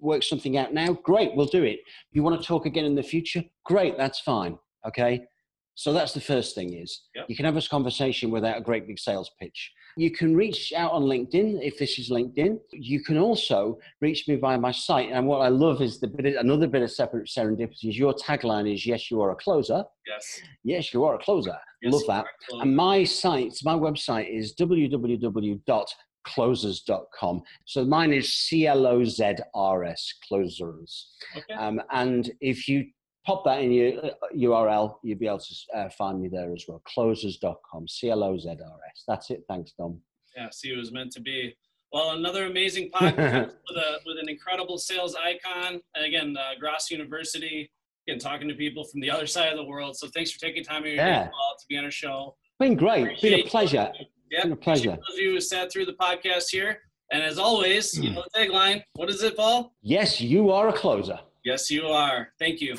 work something out now? Great, we'll do it. You want to talk again in the future? Great, that's fine. Okay. So that's the first thing is yep. you can have a conversation without a great big sales pitch. You can reach out on LinkedIn if this is LinkedIn. You can also reach me via my site. And what I love is the bit, another bit of separate serendipity is your tagline is yes, you are a closer. Yes. Yes, you are a closer. Yes, love that. And my site, my website is www.clozrs.com. So mine is C L O Z R S, closers. Okay. Um, and if you pop that in your URL, uh, you'll be able to uh, find me there as well. Clozrs.com, C L O Z R S. That's it. Thanks, Dom. Yeah, see, it was meant to be. Well, another amazing podcast with, a, with an incredible sales icon. And again, uh, Grassi University, again, talking to people from the other side of the world. So thanks for taking time in your yeah. day to be on our show. Been great. Appreciate been a pleasure. Yeah, been a pleasure. Those of you who sat through the podcast here. And as always, you know the tagline. What is it, Paul? Yes, you are a closer. Yes, you are. Thank you.